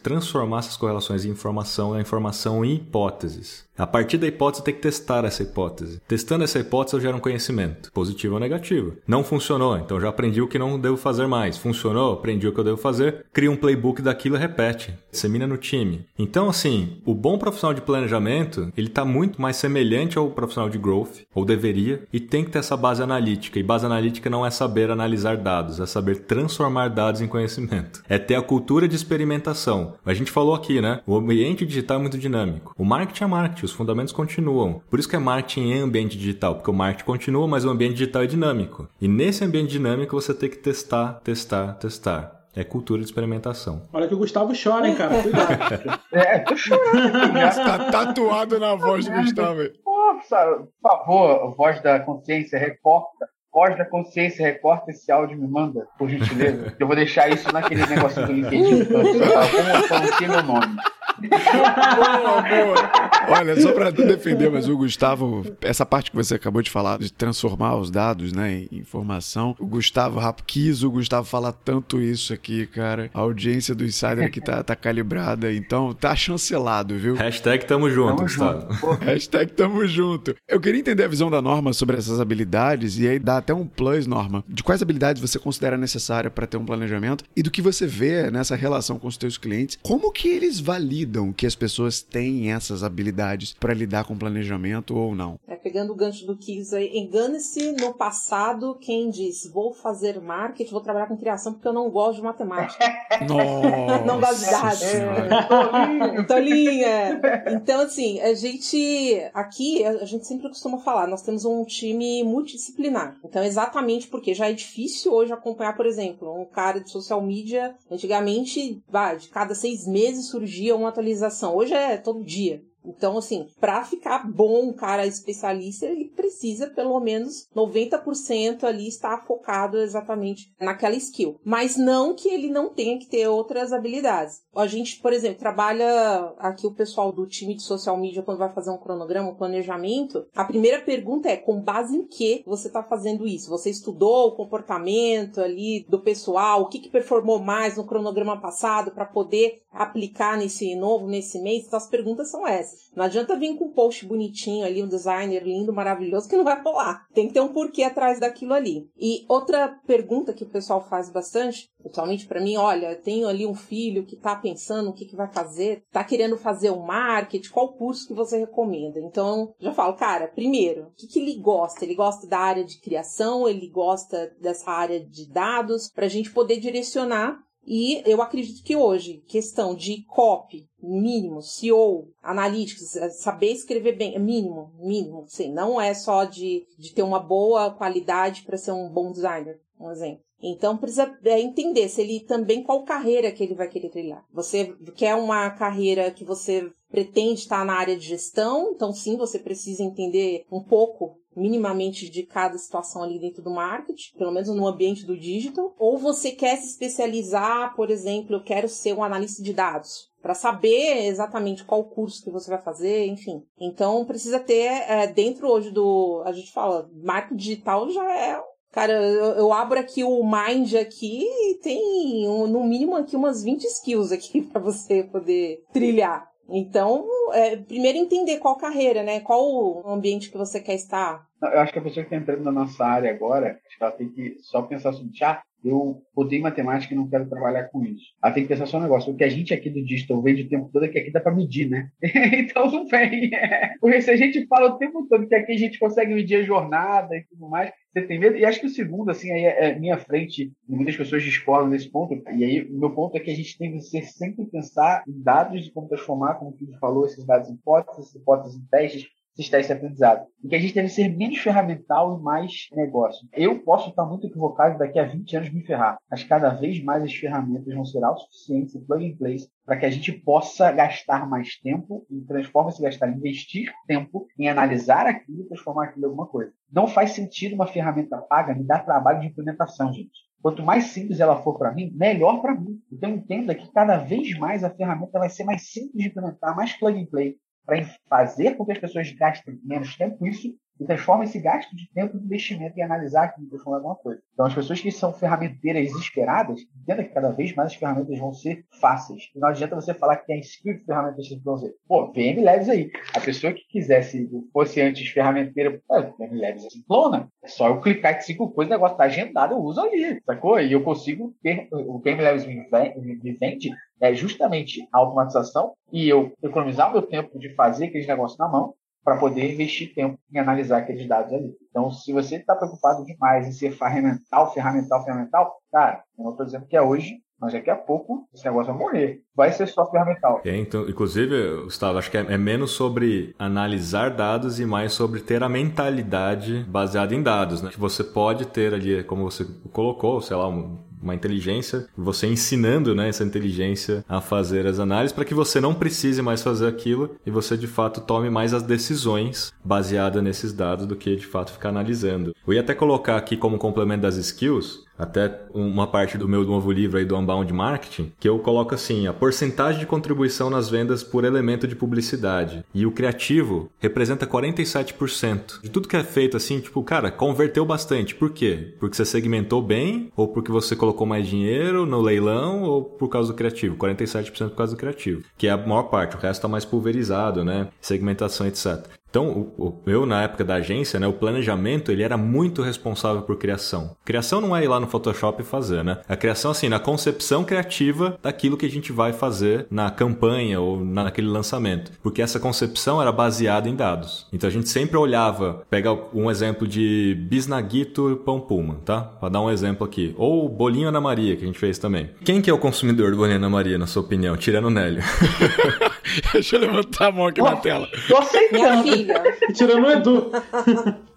transformar essas correlações em informação, a informação em hipóteses. A partir da hipótese, tem que testar essa hipótese. Testando essa hipótese, eu gero um conhecimento, positivo ou negativo. Não funcionou, então já aprendi o que não devo fazer mais. Funcionou, aprendi o que eu devo fazer, cria um playbook daquilo e repete. Dissemina no time. Então, assim, o bom profissional de planejamento, ele está muito mais semelhante ao profissional de growth, ou deveria, e tem que ter essa base analítica. E base analítica não é saber analisar dados, é saber transformar dados em conhecimento. É ter a cultura de experimentação. A gente falou aqui, né? O ambiente digital é muito dinâmico. O marketing é marketing os fundamentos continuam. Por isso que é marketing em ambiente digital, porque o marketing continua, mas o ambiente digital é dinâmico. E nesse ambiente dinâmico você tem que testar, testar, testar. É cultura de experimentação. Olha que o Gustavo chora, hein, cara? Cuidado. É, tô chorando. tá tatuado na voz do Gustavo. Pô, por favor, voz da consciência, recorta voz da consciência, recorta esse áudio e me manda, por gentileza. Eu vou deixar isso naquele negocinho do LinkedIn, como pronuncia meu nome. boa, boa. Olha, só para defender, mas o Gustavo, essa parte que você acabou de falar, de transformar os dados né, em informação, o Gustavo Rap quis o Gustavo falar tanto isso aqui, cara. A audiência do Insider aqui tá, tá calibrada, então tá chancelado, viu? Hashtag tamo junto, tamo Gustavo. Junto. Hashtag tamo junto. Eu queria entender a visão da Norma sobre essas habilidades e aí dá até um plus, Norma, de quais habilidades você considera necessária para ter um planejamento e do que você vê nessa relação com os seus clientes, como que eles validam que as pessoas têm essas habilidades para lidar com planejamento ou não? É, pegando o gancho do Kiss aí, engane-se no passado quem disse, vou fazer marketing, vou trabalhar com criação porque eu não gosto de matemática. Nossa não gosto de dados. É, tolinha. Então, assim, a gente, aqui, a gente sempre costuma falar, nós temos um time multidisciplinar. Então, exatamente porque já é difícil hoje acompanhar, por exemplo, um cara de social media, antigamente, vai, de cada seis meses surgia uma atualização. Hoje é todo dia. Então, assim, para ficar bom um cara especialista, ele precisa pelo menos 90% ali estar focado exatamente naquela skill. Mas não que ele não tenha que ter outras habilidades. A gente, por exemplo, trabalha aqui o pessoal do time de social media quando vai fazer um cronograma, um planejamento. A primeira pergunta é com base em que você está fazendo isso? Você estudou o comportamento ali do pessoal, o que, que performou mais no cronograma passado para poder aplicar nesse novo, nesse mês? Então as perguntas são essas. Não adianta vir com um post bonitinho ali, um designer lindo, maravilhoso, que não vai rolar. Tem que ter um porquê atrás daquilo ali. E outra pergunta que o pessoal faz bastante, principalmente para mim, olha, tenho ali um filho que tá pensando o que, que vai fazer, tá querendo fazer o marketing, qual curso que você recomenda? Então, já falo, cara, primeiro, o que, que ele gosta? Ele gosta da área de criação, ele gosta dessa área de dados, para a gente poder direcionar e eu acredito que hoje, questão de copy, mínimo, SEO, analytics, é saber escrever bem, é mínimo, mínimo, sim, não é só de, de ter uma boa qualidade para ser um bom designer, um exemplo. Então precisa é, entender se ele também qual carreira que ele vai querer trilhar. Você quer uma carreira que você pretende estar na área de gestão, então sim, você precisa entender um pouco minimamente de cada situação ali dentro do marketing, pelo menos no ambiente do digital, ou você quer se especializar, por exemplo, eu quero ser um analista de dados, para saber exatamente qual curso que você vai fazer, enfim. Então precisa ter é, dentro hoje do, a gente fala, marketing digital já é Cara, eu, eu, abro aqui o Mind aqui e tem um, no mínimo aqui umas 20 skills aqui para você poder trilhar. Então, é, primeiro entender qual carreira, né? Qual o ambiente que você quer estar. Eu acho que a pessoa que está entrando na nossa área agora, acho que ela tem que só pensar assim, ah, eu odeio matemática e não quero trabalhar com isso. Ela tem que pensar só um negócio. O que a gente aqui do digital vende o tempo todo é que aqui dá para medir, né? então não vem. Porque se a gente fala o tempo todo que aqui a gente consegue medir a jornada e tudo mais, você tem medo. E acho que o segundo, assim, aí é, é minha frente, muitas pessoas discordam nesse ponto. E aí, o meu ponto é que a gente tem que ser, sempre pensar em dados de como transformar, como o falou, esses dados em hipóteses, hipóteses em testes, esses esse aprendizado. E que a gente deve ser menos ferramental e mais negócio. Eu posso estar muito equivocado e daqui a 20 anos me ferrar, mas cada vez mais as ferramentas vão ser autossuficientes e plug and play para que a gente possa gastar mais tempo e transforma esse gastar, investir tempo em analisar aquilo e transformar aquilo em alguma coisa. Não faz sentido uma ferramenta paga me dar trabalho de implementação, gente. Quanto mais simples ela for para mim, melhor para mim. Então entenda que cada vez mais a ferramenta vai ser mais simples de implementar, mais plug and play, para fazer com que as pessoas gastem menos tempo com isso e transforma esse gasto de tempo em investimento em analisar e transformar alguma coisa. Então, as pessoas que são ferramenteiras desesperadas, entenda que cada vez mais as ferramentas vão ser fáceis. E não adianta você falar que tem skill de ferramentas que vão ser. Pô, VM Labs aí. A pessoa que quisesse, fosse antes ferramenteira, VM Labs é clona. É só eu clicar em cinco coisas, o negócio está agendado, eu uso ali, sacou? E eu consigo ter, o VM Labs me vende é justamente a automatização e eu economizar meu tempo de fazer aqueles negócios na mão para poder investir tempo em analisar aqueles dados ali. Então, se você está preocupado demais em ser ferramental, ferramental, ferramental, cara, eu não estou dizendo que é hoje, mas daqui a pouco esse negócio vai morrer. Vai ser só ferramental. É, então, inclusive, Gustavo, acho que é, é, menos sobre analisar dados e mais sobre ter a mentalidade baseada em dados, né? Que você pode ter ali, como você colocou, sei lá, um uma inteligência, você ensinando né, essa inteligência a fazer as análises para que você não precise mais fazer aquilo e você de fato tome mais as decisões baseadas nesses dados do que de fato ficar analisando. Eu ia até colocar aqui como complemento das skills até uma parte do meu novo livro aí do Unbound Marketing, que eu coloco assim, a porcentagem de contribuição nas vendas por elemento de publicidade. E o criativo representa 47%. De tudo que é feito assim, tipo, cara, converteu bastante. Por quê? Porque você segmentou bem, ou porque você colocou mais dinheiro no leilão, ou por causa do criativo. 47% por causa do criativo, que é a maior parte, o resto está mais pulverizado, né? Segmentação, etc. Então, eu, na época da agência, né, o planejamento, ele era muito responsável por criação. Criação não é ir lá no Photoshop e fazer, né? A criação, assim, na concepção criativa daquilo que a gente vai fazer na campanha ou naquele lançamento. Porque essa concepção era baseada em dados. Então, a gente sempre olhava, pega um exemplo de bisnaguito pão puma, tá? Pra dar um exemplo aqui. Ou bolinho Ana Maria, que a gente fez também. Quem que é o consumidor do bolinho Ana Maria, na sua opinião? Tirando o Nélio. Deixa eu levantar a mão aqui oh, na tela. Tô aceitando. Minha filha. Tirando o Edu.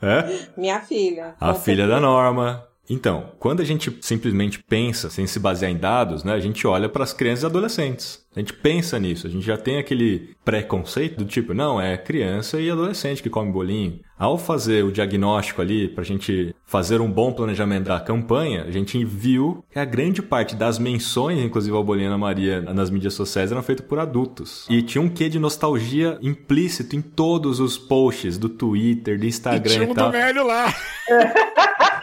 É? Minha filha. A filha da Norma. Então, quando a gente simplesmente pensa sem se basear em dados, né, a gente olha para as crianças e adolescentes. A gente pensa nisso, a gente já tem aquele preconceito do tipo, não, é criança e adolescente que come bolinho. Ao fazer o diagnóstico ali, para a gente fazer um bom planejamento da campanha, a gente viu que a grande parte das menções, inclusive ao Bolinha Maria, nas mídias sociais, eram feitas por adultos. E tinha um quê de nostalgia implícito em todos os posts do Twitter, do Instagram e, tinha um e tal. do Nélio lá.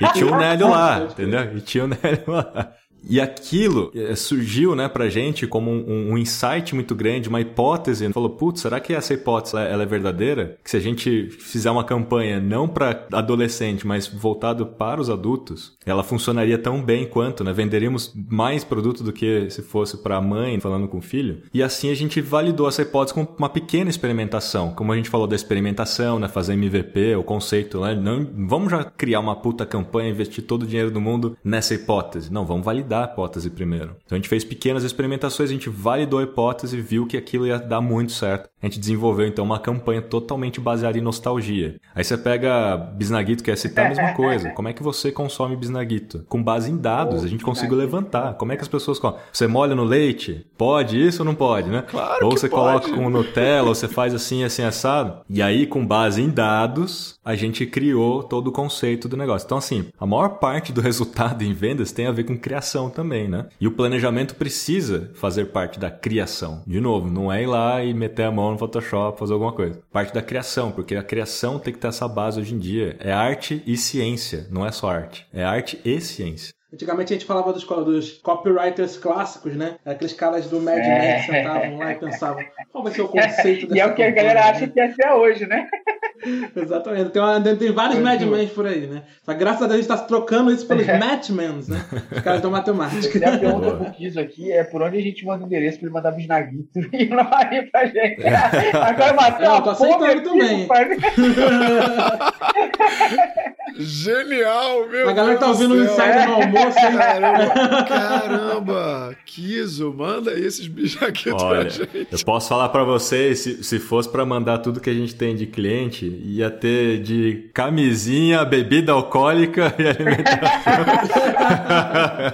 E tinha o Nélio lá, entendeu? E tinha o Nélio lá. E aquilo eh, surgiu, né, pra gente como um, um, insight muito grande, uma hipótese. Falou, putz, será que essa hipótese ela é verdadeira? Que se a gente fizer uma campanha não para adolescente, mas voltado para os adultos, ela funcionaria tão bem quanto, né? Venderíamos mais produto do que se fosse para a mãe falando com o filho. E assim a gente validou essa hipótese com uma pequena experimentação. Como a gente falou da experimentação, né, fazer MVP, o conceito, né? Não vamos já criar uma puta campanha, investir todo o dinheiro do mundo nessa hipótese. Não, vamos validar validar a hipótese primeiro. Então a gente fez pequenas experimentações, a gente validou a hipótese, viu que aquilo ia dar muito certo. A gente desenvolveu então uma campanha totalmente baseada em nostalgia. Aí você pega Bisnaguito, que é citar a mesma coisa. Como é que você consome Bisnaguito? Com base em dados, a gente conseguiu levantar. Como é que as pessoas comem? Você molha no leite? Pode isso ou não pode, né? Claro ou você pode. coloca com Nutella, ou você faz assim, assim, assado. E aí, com base em dados, a gente criou todo o conceito do negócio. Então, assim, a maior parte do resultado em vendas tem a ver com criação também, né? E o planejamento precisa fazer parte da criação. De novo, não é ir lá e meter a mão no Photoshop, fazer alguma coisa. Parte da criação, porque a criação tem que ter essa base hoje em dia. É arte e ciência, não é só arte. É arte e ciência. Antigamente a gente falava dos, dos copywriters clássicos, né? Aqueles caras do Mad Men é. que sentavam lá e pensavam qual vai ser o conceito dessa E é o que a galera acha que é até hoje, né? Exatamente. Tem, uma, tem vários Mad Men por aí, né? Só graças a Deus a gente está trocando isso pelos é. Matchmans, né? Os caras da matemática. a pergunta que eu fiz aqui é por onde a gente manda o endereço para ele mandar bisnaguito e não vai pra gente. Agora matou é, eu tô aceitando também. Genial, meu A galera tá ouvindo o insight no almoço. Hein? Caramba, caramba. Kiso, manda aí esses bisnaguitos Olha, pra gente. Eu posso falar para vocês, se, se fosse para mandar tudo que a gente tem de cliente, ia ter de camisinha, bebida alcoólica e alimentação.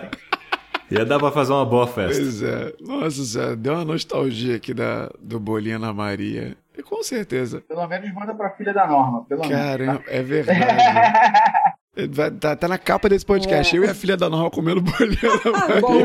ia dar pra fazer uma boa festa. Pois é. Nossa senhora, deu uma nostalgia aqui da, do Bolinha na Maria. Com certeza. Pelo menos manda pra filha da Norma. Pelo Caramba, é verdade. Tá, tá, na capa desse podcast. É. Eu e a filha da Norma comendo bolinha na Bom,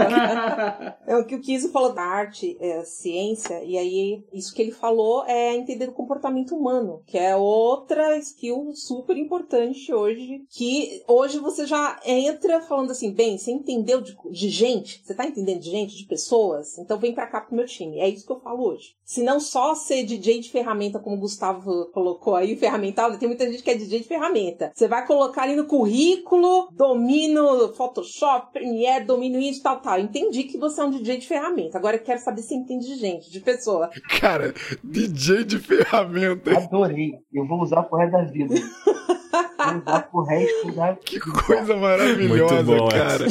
é o que o Kiso falou da arte, é, ciência, e aí isso que ele falou é entender o comportamento humano, que é outra skill super importante hoje, que hoje você já entra falando assim, bem, você entendeu de, de gente? Você tá entendendo de gente, de pessoas? Então vem pra cá pro meu time. É isso que eu falo hoje. Se não só ser DJ de ferramenta, como o Gustavo colocou aí, ferramental, tem muita gente que é DJ de ferramenta. Você vai colocar ali no currículo, domino Photoshop, Premiere, domino isso, tal, tal. Entendi que você é um DJ de ferramenta. Agora eu quero saber se entende de gente, de pessoa. Cara, DJ de ferramenta. Adorei. Eu vou usar pro resto da vida. vou usar pro resto da Que coisa maravilhosa, Muito bom, cara.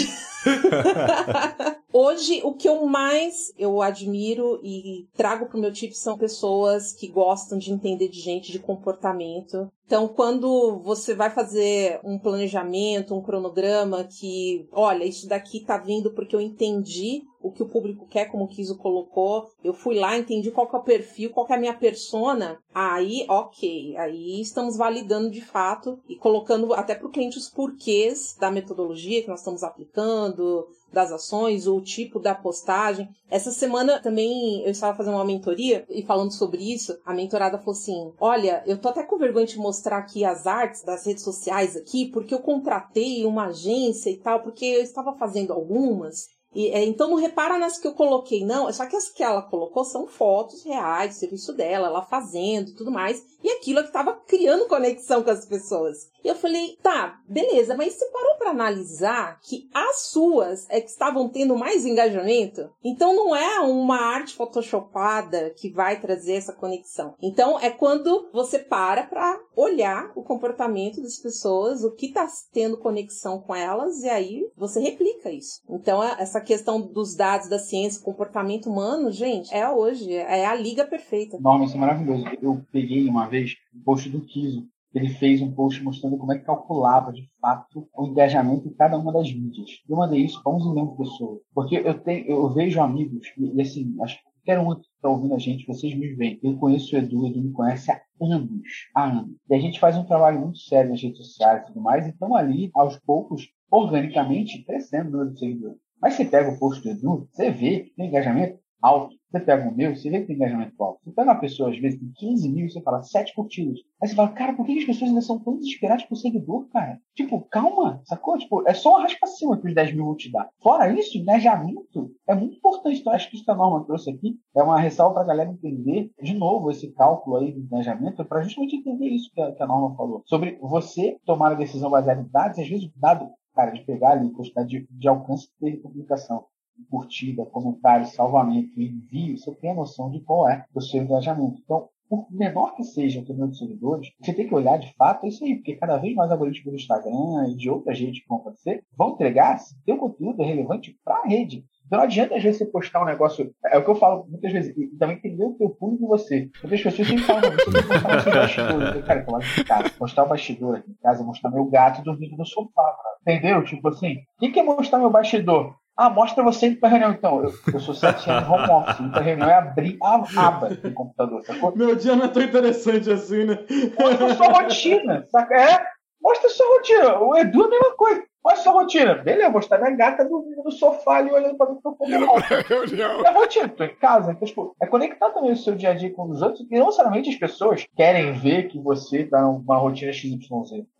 Hoje, o que eu mais eu admiro e trago pro meu time são pessoas que gostam de entender de gente, de comportamento. Então, quando você vai fazer um planejamento, um cronograma que, olha, isso daqui tá vindo porque eu entendi o que o público quer, como o Kiso colocou, eu fui lá, entendi qual que é o perfil, qual que é a minha persona, aí, ok, aí estamos validando de fato e colocando até para o cliente os porquês da metodologia que nós estamos aplicando, das ações, o tipo da postagem. Essa semana também eu estava fazendo uma mentoria e falando sobre isso, a mentorada falou assim: Olha, eu tô até com vergonha de mostrar aqui as artes das redes sociais aqui, porque eu contratei uma agência e tal, porque eu estava fazendo algumas e, é, então não repara nas que eu coloquei, não. Só que as que ela colocou são fotos reais serviço dela, ela fazendo tudo mais. E aquilo é que estava criando conexão com as pessoas. E eu falei, tá, beleza, mas você parou para analisar que as suas é que estavam tendo mais engajamento? Então não é uma arte photoshopada que vai trazer essa conexão. Então é quando você para para olhar o comportamento das pessoas, o que está tendo conexão com elas, e aí você replica isso. Então é, essa questão dos dados da ciência, comportamento humano, gente, é hoje, é a liga perfeita. Nossa, isso é maravilhoso. Eu peguei uma vez o post do Kiso ele fez um post mostrando como é que calculava, de fato, o engajamento em cada uma das mídias. Eu mandei isso para 11 milhões de pessoas. Porque eu, tenho, eu vejo amigos, e, e assim, acho que qualquer um que está ouvindo a gente, vocês me veem. Eu conheço o Edu, Edu me conhece há anos, há anos. E a gente faz um trabalho muito sério nas redes sociais e tudo mais, então ali, aos poucos, organicamente, crescendo o número de seguidores. Mas você pega o post do Edu, você vê que tem engajamento alto. Você pega o meu, você vê que tem engajamento alto. Você pega uma pessoa, às vezes, com 15 mil você fala 7 curtidas. Aí você fala, cara, por que as pessoas ainda são tão desesperadas por seguidor, cara? Tipo, calma, sacou? Tipo, é só uma raspa cima que os 10 mil vão te dar. Fora isso, engajamento é muito importante. Então, acho que isso que a Norma trouxe aqui é uma ressalva para a galera entender, de novo, esse cálculo aí do engajamento, para justamente entender isso que a, que a Norma falou. Sobre você tomar a decisão baseada em dados, às vezes o dado, cara, de pegar ali, quantidade de, de alcance de publicação curtida, comentário, salvamento, envio, você tem a noção de qual é o seu engajamento. Então, por menor que seja o número de seguidores, você tem que olhar de fato é isso aí, porque cada vez mais algoritmos do Instagram e de outras redes que vão acontecer vão entregar se teu conteúdo relevante para a rede. Então não adianta às vezes você postar um negócio. É o que eu falo muitas vezes, e também entender o teu público em você. Muitas pessoas sempre falam, você tem que postar o seu bastidor. Cara, eu de casa, mostrar o bastidor aqui em casa, mostrar meu gato dormindo no sofá, Entendeu? Tipo assim, o que é mostrar meu bastidor? Ah, mostra você indo pra reunião, então. Eu, eu sou sete anos home office. Ir pra reunião é abrir a aba do computador, sacou? Meu dia não é tão interessante assim, né? Mostra sua rotina, saca? É, mostra sua rotina. O Edu é a mesma coisa. Qual é a sua rotina? Beleza, vou estar minha gata dormindo no sofá ali olhando para mim pro reunião. É a rotina, tô em casa. Então, tipo, é conectar também o seu dia a dia com os outros. E não somente as pessoas querem ver que você tá numa rotina XYZ.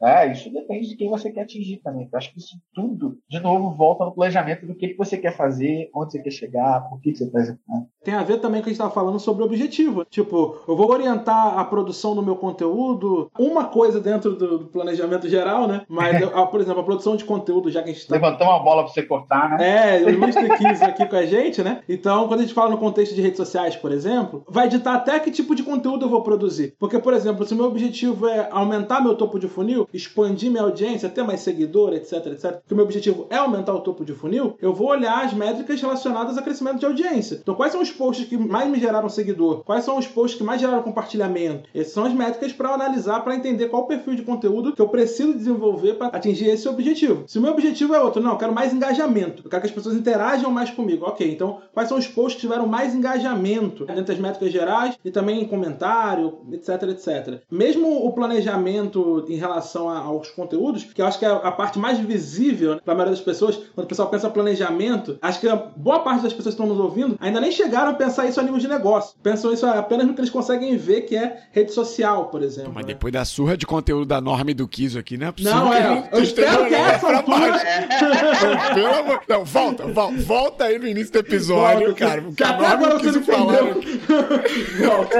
É, isso depende de quem você quer atingir também. Eu acho que isso tudo, de novo, volta no planejamento do que, que você quer fazer, onde você quer chegar, por que, que você está executando. Tem a ver também com o que a gente estava falando sobre o objetivo. Tipo, eu vou orientar a produção do meu conteúdo, uma coisa dentro do, planejamento geral, né? Mas, por exemplo, a produção de conteúdo já que a gente tá... Levantou uma bola pra você cortar, né? É, o Mr. Kiss aqui com a gente, né? Então, quando a gente fala no contexto de redes sociais, por exemplo, vai ditar até que tipo de conteúdo eu vou produzir. Porque, por exemplo, se o meu objetivo é aumentar meu topo de funil, expandir minha audiência, ter mais seguidor, etc, etc, que o meu objetivo é aumentar o topo de funil, eu vou olhar as métricas relacionadas a crescimento de audiência. Então, quais são os posts que mais me geraram seguidor? Quais são os posts que mais geraram compartilhamento? Essas são as métricas para analisar, para entender qual o perfil de conteúdo que eu preciso desenvolver para atingir esse objetivo. Se o meu objetivo é outro, não, eu quero mais engajamento, eu quero que as pessoas interajam mais comigo. Ok, então quais são os posts que tiveram mais engajamento dentro das métricas gerais e também em comentário, etc, etc. Mesmo o planejamento em relação aos conteúdos, que eu acho que é a parte mais visível para a maioria das pessoas, quando o pessoal pensa planejamento, acho que a boa parte das pessoas que estão nos ouvindo ainda nem chegaram a pensar isso a nível de negócio. Pensam isso apenas no que eles conseguem ver, que é rede social, por exemplo. Mas né? depois da surra de conteúdo da Norma e do Kiso aqui, não é possível. Não, é. Eu espero que essa altura pelo amor... Não, volta, volta, volta aí no início do episódio, volta, cara. Porque a Norma quis falar. volta.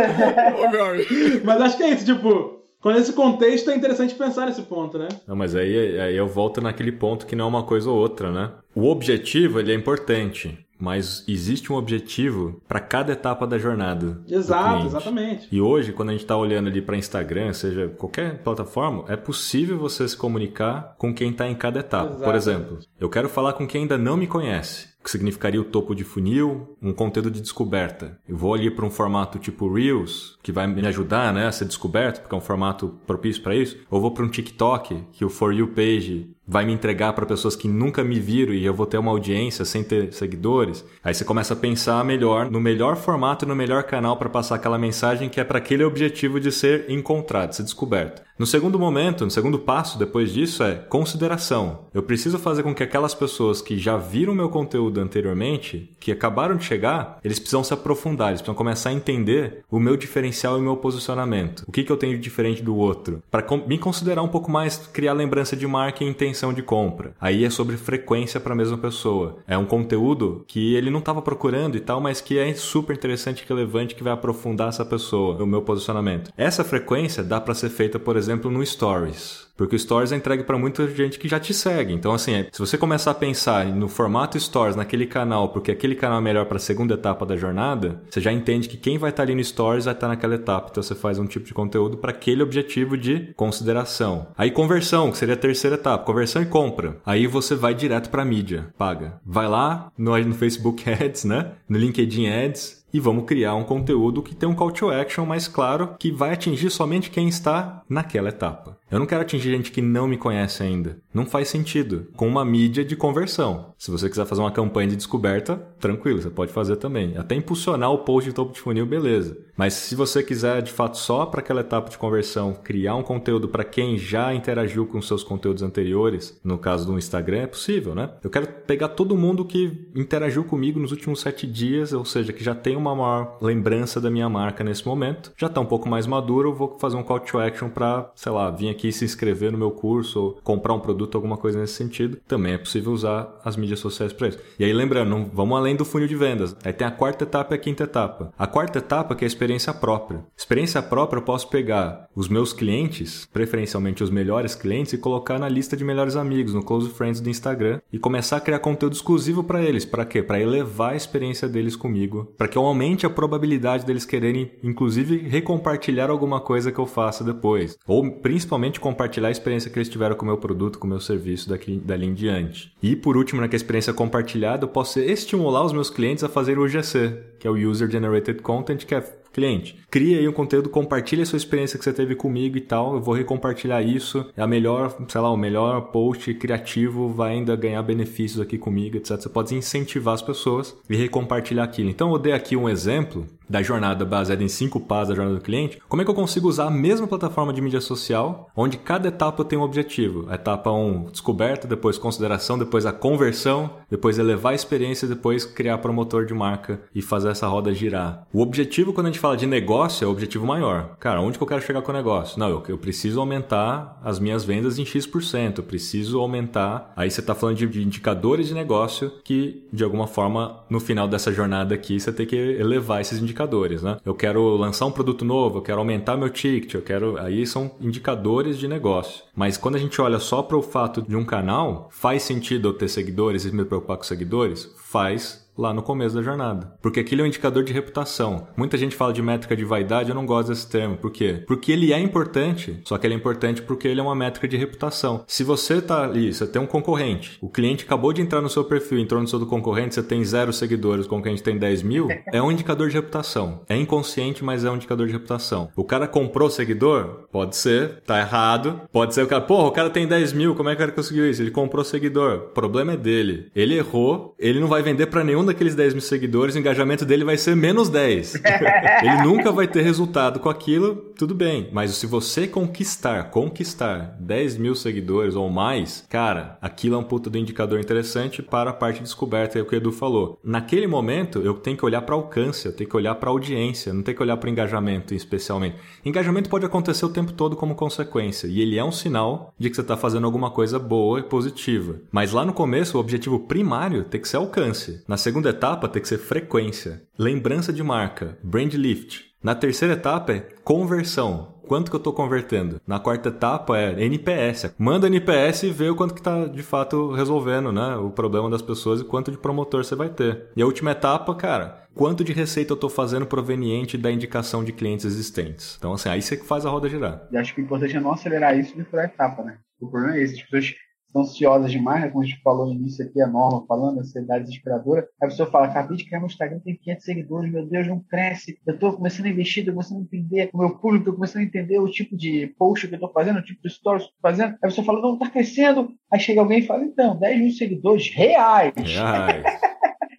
Mas acho que é isso, tipo. Com esse contexto é interessante pensar nesse ponto, né? Não, mas aí, aí eu volto naquele ponto que não é uma coisa ou outra, né? O objetivo, ele é importante mas existe um objetivo para cada etapa da jornada. Exato, exatamente. E hoje, quando a gente está olhando ali para Instagram, seja qualquer plataforma, é possível você se comunicar com quem está em cada etapa. Exato. Por exemplo, eu quero falar com quem ainda não me conhece que significaria o topo de funil, um conteúdo de descoberta. Eu vou ali para um formato tipo Reels, que vai me ajudar né, a ser descoberto, porque é um formato propício para isso. Ou vou para um TikTok, que o For You page vai me entregar para pessoas que nunca me viram e eu vou ter uma audiência sem ter seguidores. Aí você começa a pensar melhor no melhor formato e no melhor canal para passar aquela mensagem que é para aquele objetivo de ser encontrado, ser descoberto. No segundo momento, no segundo passo depois disso é consideração. Eu preciso fazer com que aquelas pessoas que já viram meu conteúdo anteriormente, que acabaram de chegar, eles precisam se aprofundar, eles precisam começar a entender o meu diferencial e o meu posicionamento. O que, que eu tenho de diferente do outro. Para me considerar um pouco mais, criar lembrança de marca e intenção de compra. Aí é sobre frequência para a mesma pessoa. É um conteúdo que ele não estava procurando e tal, mas que é super interessante relevante que vai aprofundar essa pessoa, o meu posicionamento. Essa frequência dá para ser feita, por exemplo, exemplo, no Stories. Porque o Stories é entregue para muita gente que já te segue. Então, assim, é, se você começar a pensar no formato Stories naquele canal, porque aquele canal é melhor para a segunda etapa da jornada, você já entende que quem vai estar tá ali no Stories vai estar tá naquela etapa. Então, você faz um tipo de conteúdo para aquele objetivo de consideração. Aí, conversão, que seria a terceira etapa, conversão e compra. Aí você vai direto para mídia, paga. Vai lá no, no Facebook Ads, né? No LinkedIn Ads, e vamos criar um conteúdo que tem um call to action mais claro que vai atingir somente quem está naquela etapa. Eu não quero atingir gente que não me conhece ainda. Não faz sentido. Com uma mídia de conversão. Se você quiser fazer uma campanha de descoberta, tranquilo, você pode fazer também. Até impulsionar o post de topo de funil, beleza. Mas se você quiser, de fato, só para aquela etapa de conversão, criar um conteúdo para quem já interagiu com seus conteúdos anteriores, no caso do Instagram, é possível, né? Eu quero pegar todo mundo que interagiu comigo nos últimos sete dias, ou seja, que já tem uma maior lembrança da minha marca nesse momento, já está um pouco mais maduro, eu vou fazer um call to action para, sei lá, vir aqui se inscrever no meu curso ou comprar um produto, alguma coisa nesse sentido, também é possível usar as mídias sociais para isso. E aí lembrando, vamos além do funil de vendas. Aí tem a quarta etapa e a quinta etapa. A quarta etapa que é a experiência própria. Experiência própria eu posso pegar os meus clientes, preferencialmente os melhores clientes, e colocar na lista de melhores amigos, no Close Friends do Instagram, e começar a criar conteúdo exclusivo para eles. Para quê? Para elevar a experiência deles comigo, para que eu aumente a probabilidade deles quererem, inclusive, recompartilhar alguma coisa que eu faça depois. Ou principalmente compartilhar a experiência que eles tiveram com o meu produto, com o meu serviço daqui, dali em diante. E por último, na né, experiência compartilhada, eu posso estimular os meus clientes a fazer o UGC, que é o User Generated Content, que é cliente. Cria aí um conteúdo, compartilha a sua experiência que você teve comigo e tal. Eu vou recompartilhar isso. É a melhor, sei lá, o melhor post criativo vai ainda ganhar benefícios aqui comigo, etc. Você pode incentivar as pessoas e recompartilhar aquilo. Então eu dei aqui um exemplo da jornada baseada em cinco passos da jornada do cliente, como é que eu consigo usar a mesma plataforma de mídia social, onde cada etapa tem um objetivo? Etapa 1, um, descoberta, depois consideração, depois a conversão, depois elevar a experiência, depois criar promotor de marca e fazer essa roda girar. O objetivo, quando a gente fala de negócio, é o objetivo maior. Cara, onde que eu quero chegar com o negócio? Não, eu, eu preciso aumentar as minhas vendas em X%, eu preciso aumentar. Aí você está falando de, de indicadores de negócio que, de alguma forma, no final dessa jornada aqui, você tem que elevar esses indicadores indicadores, né? Eu quero lançar um produto novo, eu quero aumentar meu ticket, eu quero. Aí são indicadores de negócio. Mas quando a gente olha só para o fato de um canal, faz sentido eu ter seguidores e me preocupar com seguidores? Faz lá no começo da jornada. Porque aquilo é um indicador de reputação. Muita gente fala de métrica de vaidade, eu não gosto desse termo. Por quê? Porque ele é importante, só que ele é importante porque ele é uma métrica de reputação. Se você tá ali, você tem um concorrente, o cliente acabou de entrar no seu perfil, entrou no seu do concorrente, você tem zero seguidores, o concorrente tem 10 mil, é um indicador de reputação. É inconsciente, mas é um indicador de reputação. O cara comprou seguidor? Pode ser, tá errado. Pode ser o cara, porra, o cara tem 10 mil, como é que o cara conseguiu isso? Ele comprou seguidor. O problema é dele. Ele errou, ele não vai vender para nenhum daqueles 10 mil seguidores, o engajamento dele vai ser menos 10. ele nunca vai ter resultado com aquilo, tudo bem. Mas se você conquistar, conquistar 10 mil seguidores ou mais, cara, aquilo é um puta do indicador interessante para a parte de descoberta, é o que o Edu falou. Naquele momento, eu tenho que olhar para alcance, eu tenho que olhar para audiência, não tenho que olhar para engajamento especialmente. Engajamento pode acontecer o tempo todo como consequência, e ele é um sinal de que você está fazendo alguma coisa boa e positiva. Mas lá no começo, o objetivo primário tem que ser alcance. Na segunda segunda etapa tem que ser frequência, lembrança de marca, brand lift. Na terceira etapa é conversão. Quanto que eu estou convertendo? Na quarta etapa é NPS. Manda NPS e vê o quanto que está de fato resolvendo, né? O problema das pessoas e quanto de promotor você vai ter. E a última etapa, cara, quanto de receita eu estou fazendo proveniente da indicação de clientes existentes. Então, assim, aí você faz a roda girar. E acho que o importante é não acelerar isso de etapa, né? O problema é esse, as pessoas são ansiosas demais, né? como a gente falou no início aqui, a Norma falando, ansiedade desesperadora. Aí a pessoa fala, acabei de criar meu Instagram, tem 500 seguidores, meu Deus, não cresce. Eu tô começando a investir, tô começando a entender o meu público, tô começando a entender o tipo de post que eu tô fazendo, o tipo de stories que eu tô fazendo. Aí a pessoa fala, não, tá crescendo. Aí chega alguém e fala, então, 10 mil seguidores reais. Reais.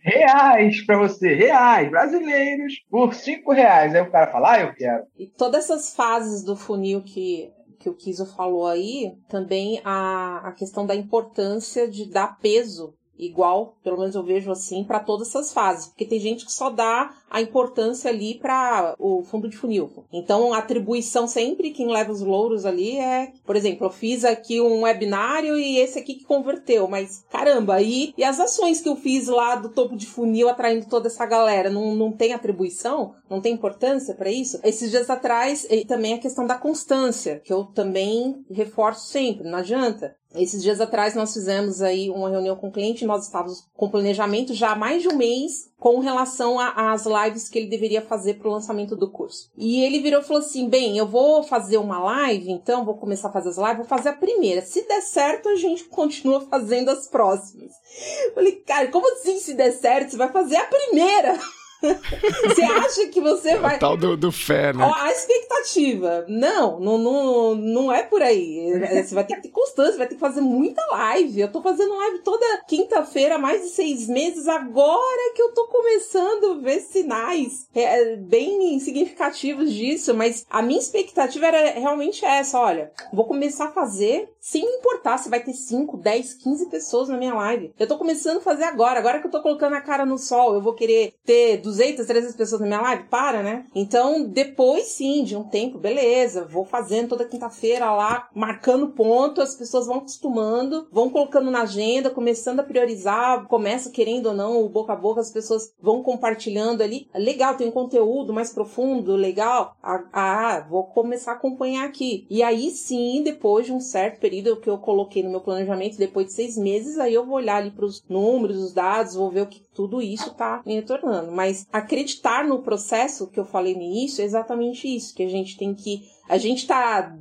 reais para você, reais, brasileiros, por cinco reais. Aí o cara fala, ah, eu quero. E todas essas fases do funil que que o Kiso falou aí, também a, a questão da importância de dar peso igual, pelo menos eu vejo assim, para todas essas fases, porque tem gente que só dá a importância ali para o fundo de funil. Então, a atribuição sempre quem leva os louros ali é, por exemplo, eu fiz aqui um webinário e esse aqui que converteu, mas caramba, aí e as ações que eu fiz lá do topo de funil atraindo toda essa galera, não, não tem atribuição? Não tem importância para isso? Esses dias atrás, e também a questão da constância, que eu também reforço sempre, não adianta. Esses dias atrás nós fizemos aí uma reunião com o cliente, nós estávamos com planejamento já há mais de um mês com relação às que ele deveria fazer para o lançamento do curso. E ele virou e falou assim: bem, eu vou fazer uma live, então vou começar a fazer as lives, vou fazer a primeira. Se der certo, a gente continua fazendo as próximas. Eu falei, cara, como assim se der certo? Você vai fazer a primeira? você acha que você vai. O tal do, do fé, né? A expectativa. Não, não, não, não é por aí. É, você vai ter que ter constância, vai ter que fazer muita live. Eu tô fazendo live toda quinta-feira há mais de seis meses. Agora que eu tô começando a ver sinais é, bem significativos disso. Mas a minha expectativa era realmente essa: olha, vou começar a fazer sem me importar se vai ter 5, 10, 15 pessoas na minha live. Eu tô começando a fazer agora. Agora que eu tô colocando a cara no sol, eu vou querer ter 200, 300 pessoas na minha live? Para, né? Então, depois sim, de um tempo, beleza, vou fazendo toda quinta-feira lá, marcando ponto, as pessoas vão acostumando, vão colocando na agenda, começando a priorizar, começa querendo ou não, o boca a boca, as pessoas vão compartilhando ali. Legal, tem um conteúdo mais profundo, legal. Ah, ah, vou começar a acompanhar aqui. E aí sim, depois de um certo período que eu coloquei no meu planejamento, depois de seis meses, aí eu vou olhar ali para os números, os dados, vou ver o que tudo isso tá me retornando. Mas acreditar no processo que eu falei no início é exatamente isso, que a gente tem que. A gente tá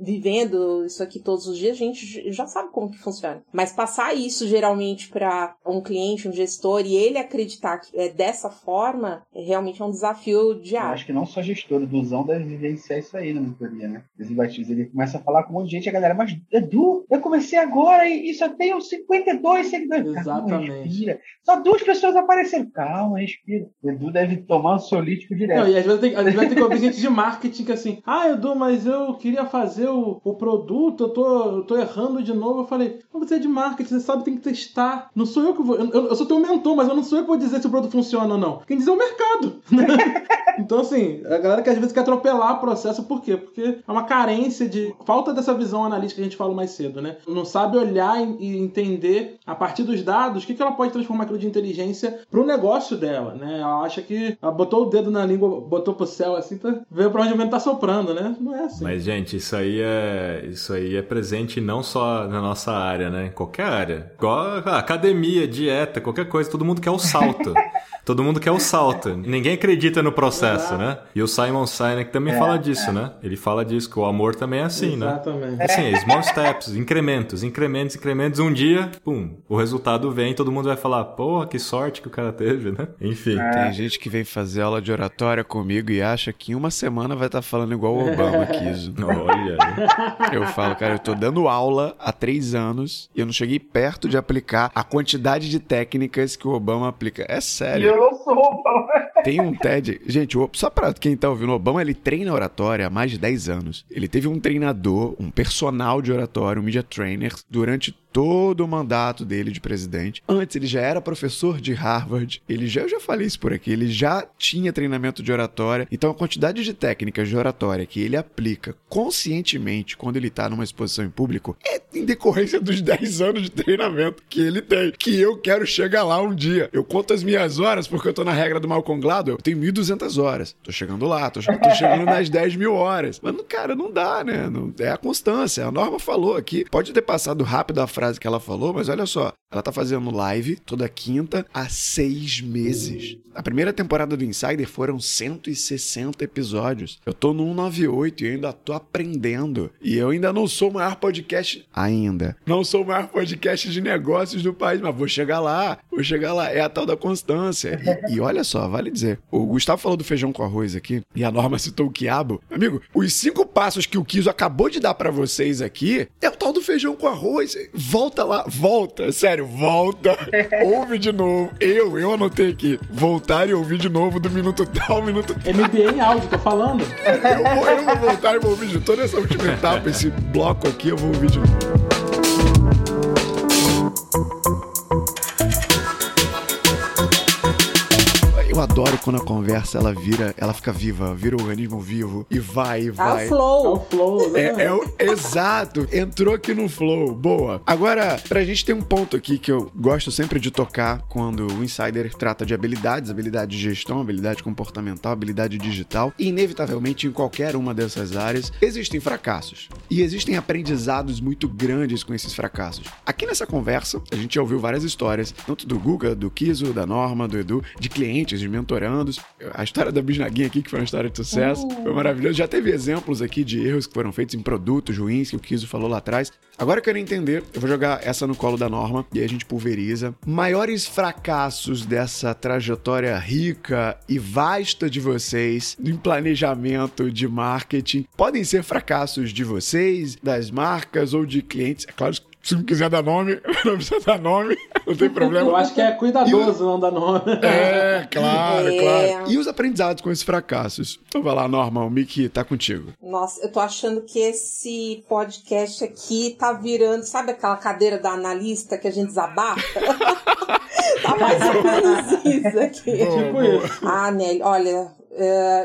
vivendo isso aqui todos os dias, a gente já sabe como que funciona. Mas passar isso geralmente para um cliente, um gestor, e ele acreditar que é dessa forma, é realmente é um desafio diário. Eu acho que não só gestor, o Duzão deve vivenciar isso aí na mentoria, né? Esse batismo, ele começa a falar com um monte de gente, a galera, mas Edu, eu comecei agora e, só tenho 52 seguidores. Exatamente. Calma, respira. Só duas pessoas apareceram. Calma, respira. O Edu deve tomar um solítico direto. Não, e às vezes tem, às vezes tem que ouvir gente de marketing que assim, ah, Edu, mas eu queria fazer o, o produto, eu tô, eu tô errando de novo. Eu falei, você é de marketing, você sabe, tem que testar. Não sou eu que vou. Eu, eu, eu sou teu mentor, mas eu não sou eu que vou dizer se o produto funciona ou não. Quem diz é o mercado. Né? então, assim, a galera que às vezes quer atropelar o processo, por quê? Porque é uma carência de. Falta dessa visão analítica que a gente falou mais cedo, né? Não sabe olhar e entender, a partir dos dados, o que, que ela pode transformar aquilo de inteligência pro negócio dela, né? Ela acha que ela botou o dedo na língua, botou pro céu assim, pra ver pra onde o vento tá soprando, né? Não é assim. Mas, gente, isso aí é, isso aí é presente não só na nossa área, né? Em qualquer área. Igual academia, dieta, qualquer coisa, todo mundo quer o salto. Todo mundo quer o salto. Ninguém acredita no processo, né? E o Simon Sinek também é, fala disso, é. né? Ele fala disso, que o amor também é assim, Exatamente. né? Assim, small steps, incrementos, incrementos, incrementos. Um dia, pum, o resultado vem, todo mundo vai falar, porra, que sorte que o cara teve, né? Enfim. É. Tem gente que vem fazer aula de oratória comigo e acha que em uma semana vai estar tá falando igual o Obama quis. Olha. Eu falo, cara, eu tô dando aula há três anos e eu não cheguei perto de aplicar a quantidade de técnicas que o Obama aplica. É sério eu sou Obama. Tem um TED. Gente, só pra quem tá ouvindo, o Obama ele treina oratória há mais de 10 anos. Ele teve um treinador, um personal de oratória, um media trainer, durante todo o mandato dele de presidente. Antes, ele já era professor de Harvard. Ele já, eu já falei isso por aqui, ele já tinha treinamento de oratória. Então, a quantidade de técnicas de oratória que ele aplica conscientemente quando ele tá numa exposição em público é em decorrência dos 10 anos de treinamento que ele tem. Que eu quero chegar lá um dia. Eu conto as minhas horas porque eu tô na regra do Malcolm Gladwell. Eu tenho 1.200 horas. Tô chegando lá, tô, tô chegando nas 10 mil horas. Mas, cara, não dá, né? Não, é a constância. A Norma falou aqui. Pode ter passado rápido a frase que ela falou, mas olha só, Ela tá fazendo live toda quinta há seis meses. A primeira temporada do Insider foram 160 episódios. Eu tô no 198 e ainda tô aprendendo. E eu ainda não sou o maior podcast. Ainda. Não sou o maior podcast de negócios do país, mas vou chegar lá. Vou chegar lá. É a tal da constância. E, e olha só, vale dizer. O Gustavo falou do feijão com arroz aqui e a Norma citou o quiabo. Amigo, os cinco passos que o Kiso acabou de dar para vocês aqui é o tal do feijão com arroz. Volta lá, volta. Sério, volta. Ouve de novo. Eu, eu anotei aqui. Volta voltar e ouvir de novo do minuto tal, minuto tal. MBA em áudio, tô falando. Eu vou, eu vou voltar e vou ouvir de toda essa última etapa, esse bloco aqui, eu vou ouvir de novo. Eu adoro quando a conversa ela vira, ela fica viva, vira um organismo vivo e vai e vai. É o flow. É o flow, né? É, é o, exato, entrou aqui no flow. Boa. Agora, pra gente ter um ponto aqui que eu gosto sempre de tocar quando o insider trata de habilidades, habilidade de gestão, habilidade comportamental, habilidade digital, e inevitavelmente em qualquer uma dessas áreas existem fracassos. E existem aprendizados muito grandes com esses fracassos. Aqui nessa conversa, a gente já ouviu várias histórias, tanto do Guga, do Kiso, da Norma, do Edu, de clientes, de mentorandos. A história da Bisnaguinha aqui, que foi uma história de sucesso, uh. foi maravilhoso. Já teve exemplos aqui de erros que foram feitos em produtos ruins, que o Kiso falou lá atrás. Agora eu quero entender, eu vou jogar essa no colo da Norma e aí a gente pulveriza. Maiores fracassos dessa trajetória rica e vasta de vocês em planejamento de marketing podem ser fracassos de vocês, das marcas ou de clientes. É claro se não quiser dar nome, não precisa dar nome, não tem problema. Eu acho que é cuidadoso não dar nome. É, claro, é. claro. E os aprendizados com esses fracassos? Então vai lá, Norma, o Mickey tá contigo. Nossa, eu tô achando que esse podcast aqui tá virando, sabe aquela cadeira da analista que a gente desabafa? tá mais ou menos isso aqui. tipo isso. Ah, Nelly, olha,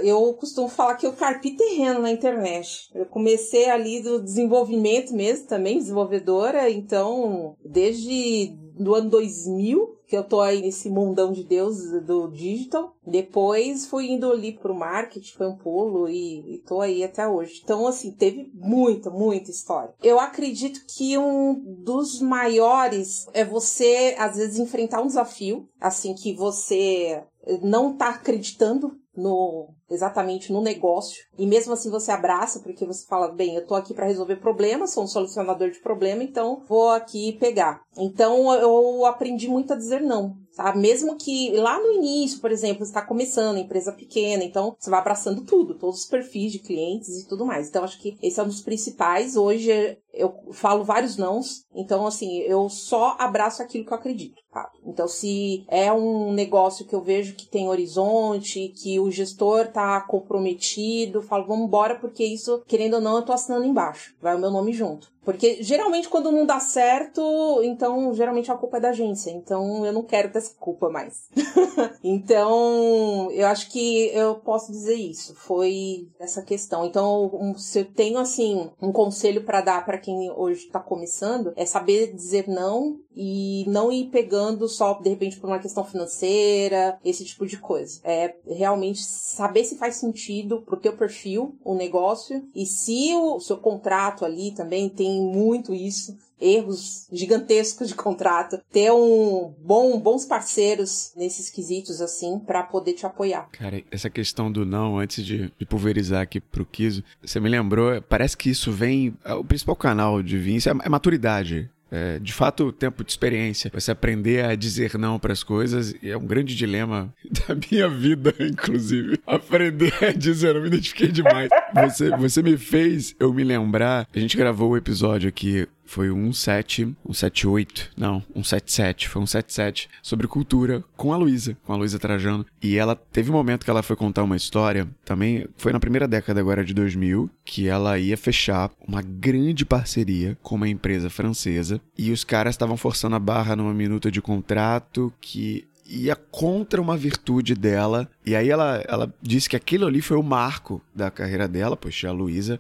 eu costumo falar que eu carpi terreno na internet. Eu comecei ali do desenvolvimento mesmo, também desenvolvedora, então desde do ano 2000 que eu tô aí nesse mundão de Deus do digital. Depois fui indo ali pro marketing, foi um pulo e, e tô aí até hoje. Então, assim, teve muita, muita história. Eu acredito que um dos maiores é você, às vezes, enfrentar um desafio, assim, que você não tá acreditando no exatamente no negócio. E mesmo assim você abraça porque você fala bem eu tô aqui para resolver problemas sou um solucionador de problema então vou aqui pegar. Então eu aprendi muito a dizer não sabe mesmo que lá no início por exemplo está começando empresa pequena então você vai abraçando tudo todos os perfis de clientes e tudo mais então acho que esse é um dos principais hoje eu falo vários nãos então assim eu só abraço aquilo que eu acredito tá? então se é um negócio que eu vejo que tem horizonte que o gestor tá comprometido, falo, vamos embora, porque isso, querendo ou não, eu tô assinando embaixo. Vai o meu nome junto. Porque geralmente quando não dá certo, então geralmente a culpa é da agência. Então eu não quero ter culpa mais. então eu acho que eu posso dizer isso. Foi essa questão. Então se eu tenho assim um conselho para dar para quem hoje tá começando, é saber dizer não e não ir pegando só de repente por uma questão financeira, esse tipo de coisa. É realmente saber se faz sentido pro teu perfil o negócio e se o seu contrato ali também tem muito isso, erros gigantescos de contrato, ter um bom, bons parceiros nesses quesitos assim para poder te apoiar. Cara, essa questão do não, antes de, de pulverizar aqui pro Kiso, você me lembrou, parece que isso vem, é o principal canal de Vince é, é maturidade. É, de fato, o tempo de experiência, você aprender a dizer não para as coisas é um grande dilema da minha vida, inclusive. Aprender a dizer não, me identifiquei demais. Você, você me fez eu me lembrar. A gente gravou o episódio aqui foi um 7, um 78, não, um 77, foi um 77 sobre cultura com a Luísa, com a Luísa Trajano. E ela teve um momento que ela foi contar uma história, também foi na primeira década agora de 2000, que ela ia fechar uma grande parceria com uma empresa francesa e os caras estavam forçando a barra numa minuta de contrato que ia contra uma virtude dela. E aí ela, ela disse que aquilo ali foi o marco da carreira dela, pois a Luísa,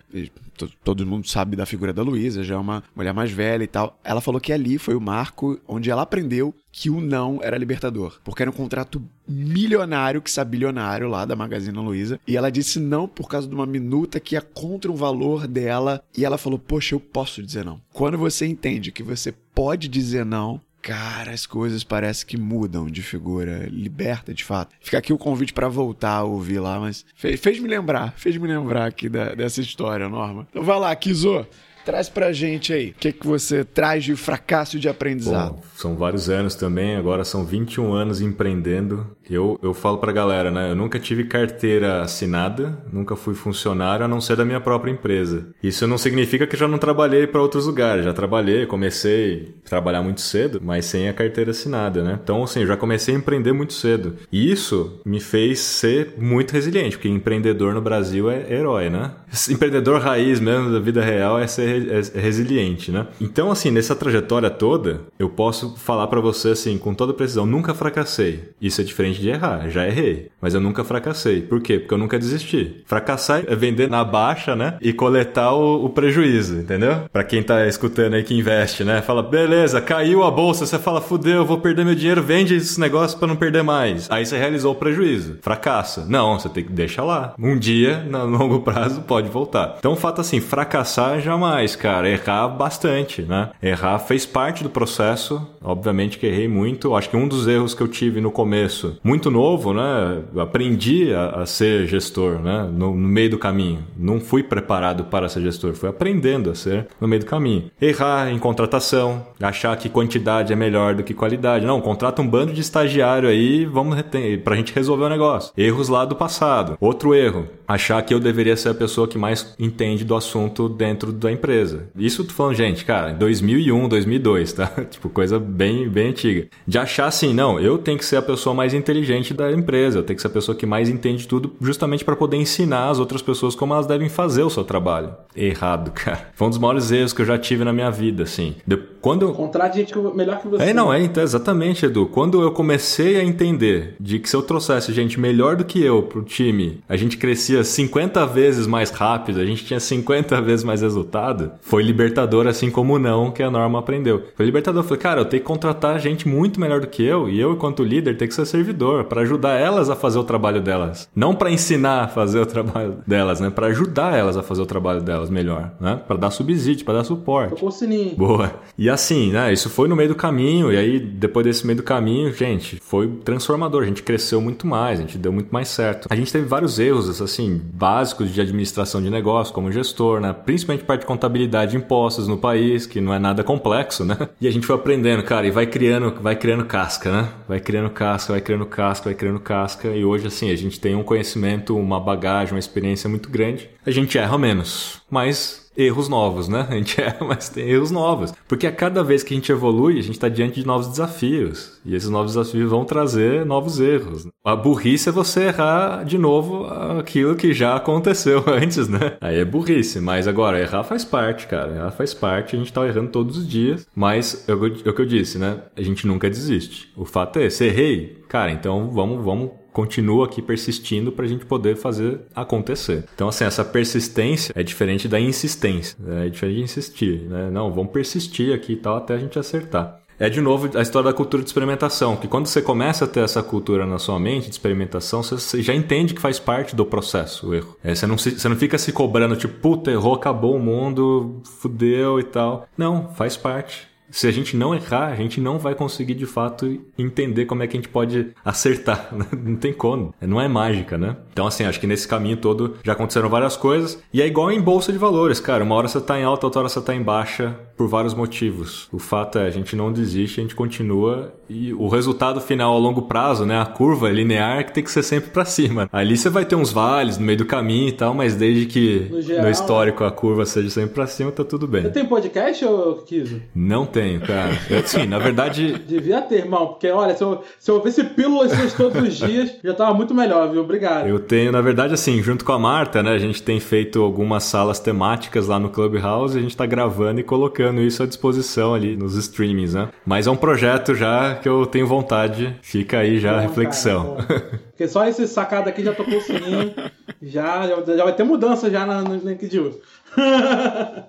todo mundo sabe da figura da Luísa, já é uma mulher mais velha e tal. Ela falou que ali foi o marco onde ela aprendeu que o não era libertador, porque era um contrato milionário, que sabe bilionário lá da Magazine Luiza, e ela disse não por causa de uma minuta que ia contra o valor dela, e ela falou: "Poxa, eu posso dizer não". Quando você entende que você pode dizer não, cara, as coisas parece que mudam de figura, liberta de fato. Fica aqui o convite para voltar a ouvir lá, mas fez, fez me lembrar, fez me lembrar aqui da, dessa história, Norma. Então vai lá, Kizo. Traz pra gente aí. O que, que você traz de fracasso de aprendizado? Bom, são vários anos também, agora são 21 anos empreendendo. Eu, eu falo pra galera, né? Eu nunca tive carteira assinada, nunca fui funcionário, a não ser da minha própria empresa. Isso não significa que já não trabalhei para outros lugares. Já trabalhei, comecei a trabalhar muito cedo, mas sem a carteira assinada, né? Então, assim, eu já comecei a empreender muito cedo. E isso me fez ser muito resiliente, porque empreendedor no Brasil é herói, né? Empreendedor raiz mesmo da vida real é ser é, é resiliente, né? Então, assim, nessa trajetória toda, eu posso falar para você, assim, com toda precisão, nunca fracassei. Isso é diferente de errar, já errei, mas eu nunca fracassei. Por quê? Porque eu nunca desisti. Fracassar é vender na baixa, né? E coletar o, o prejuízo, entendeu? Para quem tá escutando aí que investe, né? Fala, beleza, caiu a bolsa, você fala, fudeu, eu vou perder meu dinheiro, vende esse negócio para não perder mais. Aí você realizou o prejuízo. Fracassa. Não, você tem que deixar lá. Um dia, no longo prazo, pode voltar. Então, o fato assim, fracassar jamais cara, errar bastante, né? Errar fez parte do processo. Obviamente que errei muito. Acho que um dos erros que eu tive no começo, muito novo, né? Aprendi a, a ser gestor, né? No, no, meio do caminho. Não fui preparado para ser gestor, fui aprendendo a ser no meio do caminho. Errar em contratação, achar que quantidade é melhor do que qualidade. Não, contrata um bando de estagiário aí, vamos pra gente resolver o negócio. Erros lá do passado. Outro erro, achar que eu deveria ser a pessoa que mais entende do assunto dentro da empresa empresa. Isso tu falando, gente, cara, 2001, 2002, tá? tipo, coisa bem, bem antiga. De achar assim, não, eu tenho que ser a pessoa mais inteligente da empresa, eu tenho que ser a pessoa que mais entende tudo, justamente para poder ensinar as outras pessoas como elas devem fazer o seu trabalho. Errado, cara. Foi um dos maiores erros que eu já tive na minha vida, assim. De... Quando eu... Contrate gente melhor que você. É, não, é, então, exatamente, Edu. Quando eu comecei a entender de que se eu trouxesse gente melhor do que eu pro time, a gente crescia 50 vezes mais rápido, a gente tinha 50 vezes mais resultado, foi libertador, assim como não, que a Norma aprendeu. Foi libertador. Eu falei, cara, eu tenho que contratar gente muito melhor do que eu, e eu, enquanto líder, tenho que ser servidor, para ajudar elas a fazer o trabalho delas. Não para ensinar a fazer o trabalho delas, né? Para ajudar elas a fazer o trabalho delas melhor, né? Para dar subsídio, para dar suporte. Tocou o sininho. Boa. E assim, né? Isso foi no meio do caminho, e aí, depois desse meio do caminho, gente, foi transformador. A gente cresceu muito mais, a gente deu muito mais certo. A gente teve vários erros, assim, básicos de administração de negócio, como gestor, né? Principalmente parte de contabilidade contabilidade de impostos no país, que não é nada complexo, né? E a gente foi aprendendo, cara, e vai criando, vai criando casca, né? Vai criando casca, vai criando casca, vai criando casca. E hoje, assim, a gente tem um conhecimento, uma bagagem, uma experiência muito grande. A gente erra menos, mas erros novos, né? A gente erra, mas tem erros novos. Porque a cada vez que a gente evolui, a gente está diante de novos desafios. E esses novos desafios vão trazer novos erros. A burrice é você errar de novo aquilo que já aconteceu antes, né? Aí é burrice. Mas agora, errar faz parte, cara. Errar faz parte. A gente tá errando todos os dias. Mas é o que eu disse, né? A gente nunca desiste. O fato é, se errei, cara, então vamos, vamos continua aqui persistindo para a gente poder fazer acontecer. Então, assim, essa persistência é diferente da insistência, né? é diferente de insistir, né? Não, vamos persistir aqui e tal até a gente acertar. É de novo a história da cultura de experimentação, que quando você começa a ter essa cultura na sua mente de experimentação, você já entende que faz parte do processo o erro. É, você, não se, você não fica se cobrando, tipo, puta, errou, acabou o mundo, fudeu e tal. Não, faz parte se a gente não errar, a gente não vai conseguir de fato entender como é que a gente pode acertar. Né? Não tem como. Não é mágica, né? Então, assim, acho que nesse caminho todo já aconteceram várias coisas. E é igual em bolsa de valores, cara. Uma hora você tá em alta, outra hora você tá em baixa, por vários motivos. O fato é, a gente não desiste, a gente continua. E o resultado final a longo prazo, né? A curva linear que tem que ser sempre para cima. Ali você vai ter uns vales no meio do caminho e tal, mas desde que no, geral, no histórico a curva seja sempre para cima, tá tudo bem. Você tem podcast, ou Kizo? Não tem tenho, cara. Sim, na verdade. Devia ter, irmão, porque olha, se eu, se eu ouvisse pílulas todos os dias, já tava muito melhor, viu? Obrigado. Eu tenho, na verdade, assim, junto com a Marta, né? A gente tem feito algumas salas temáticas lá no Clubhouse e a gente tá gravando e colocando isso à disposição ali nos streamings, né? Mas é um projeto já que eu tenho vontade. Fica aí já a reflexão. Cara, porque só esse sacado aqui já tocou o sininho. já, já, já vai ter mudança já no link de uso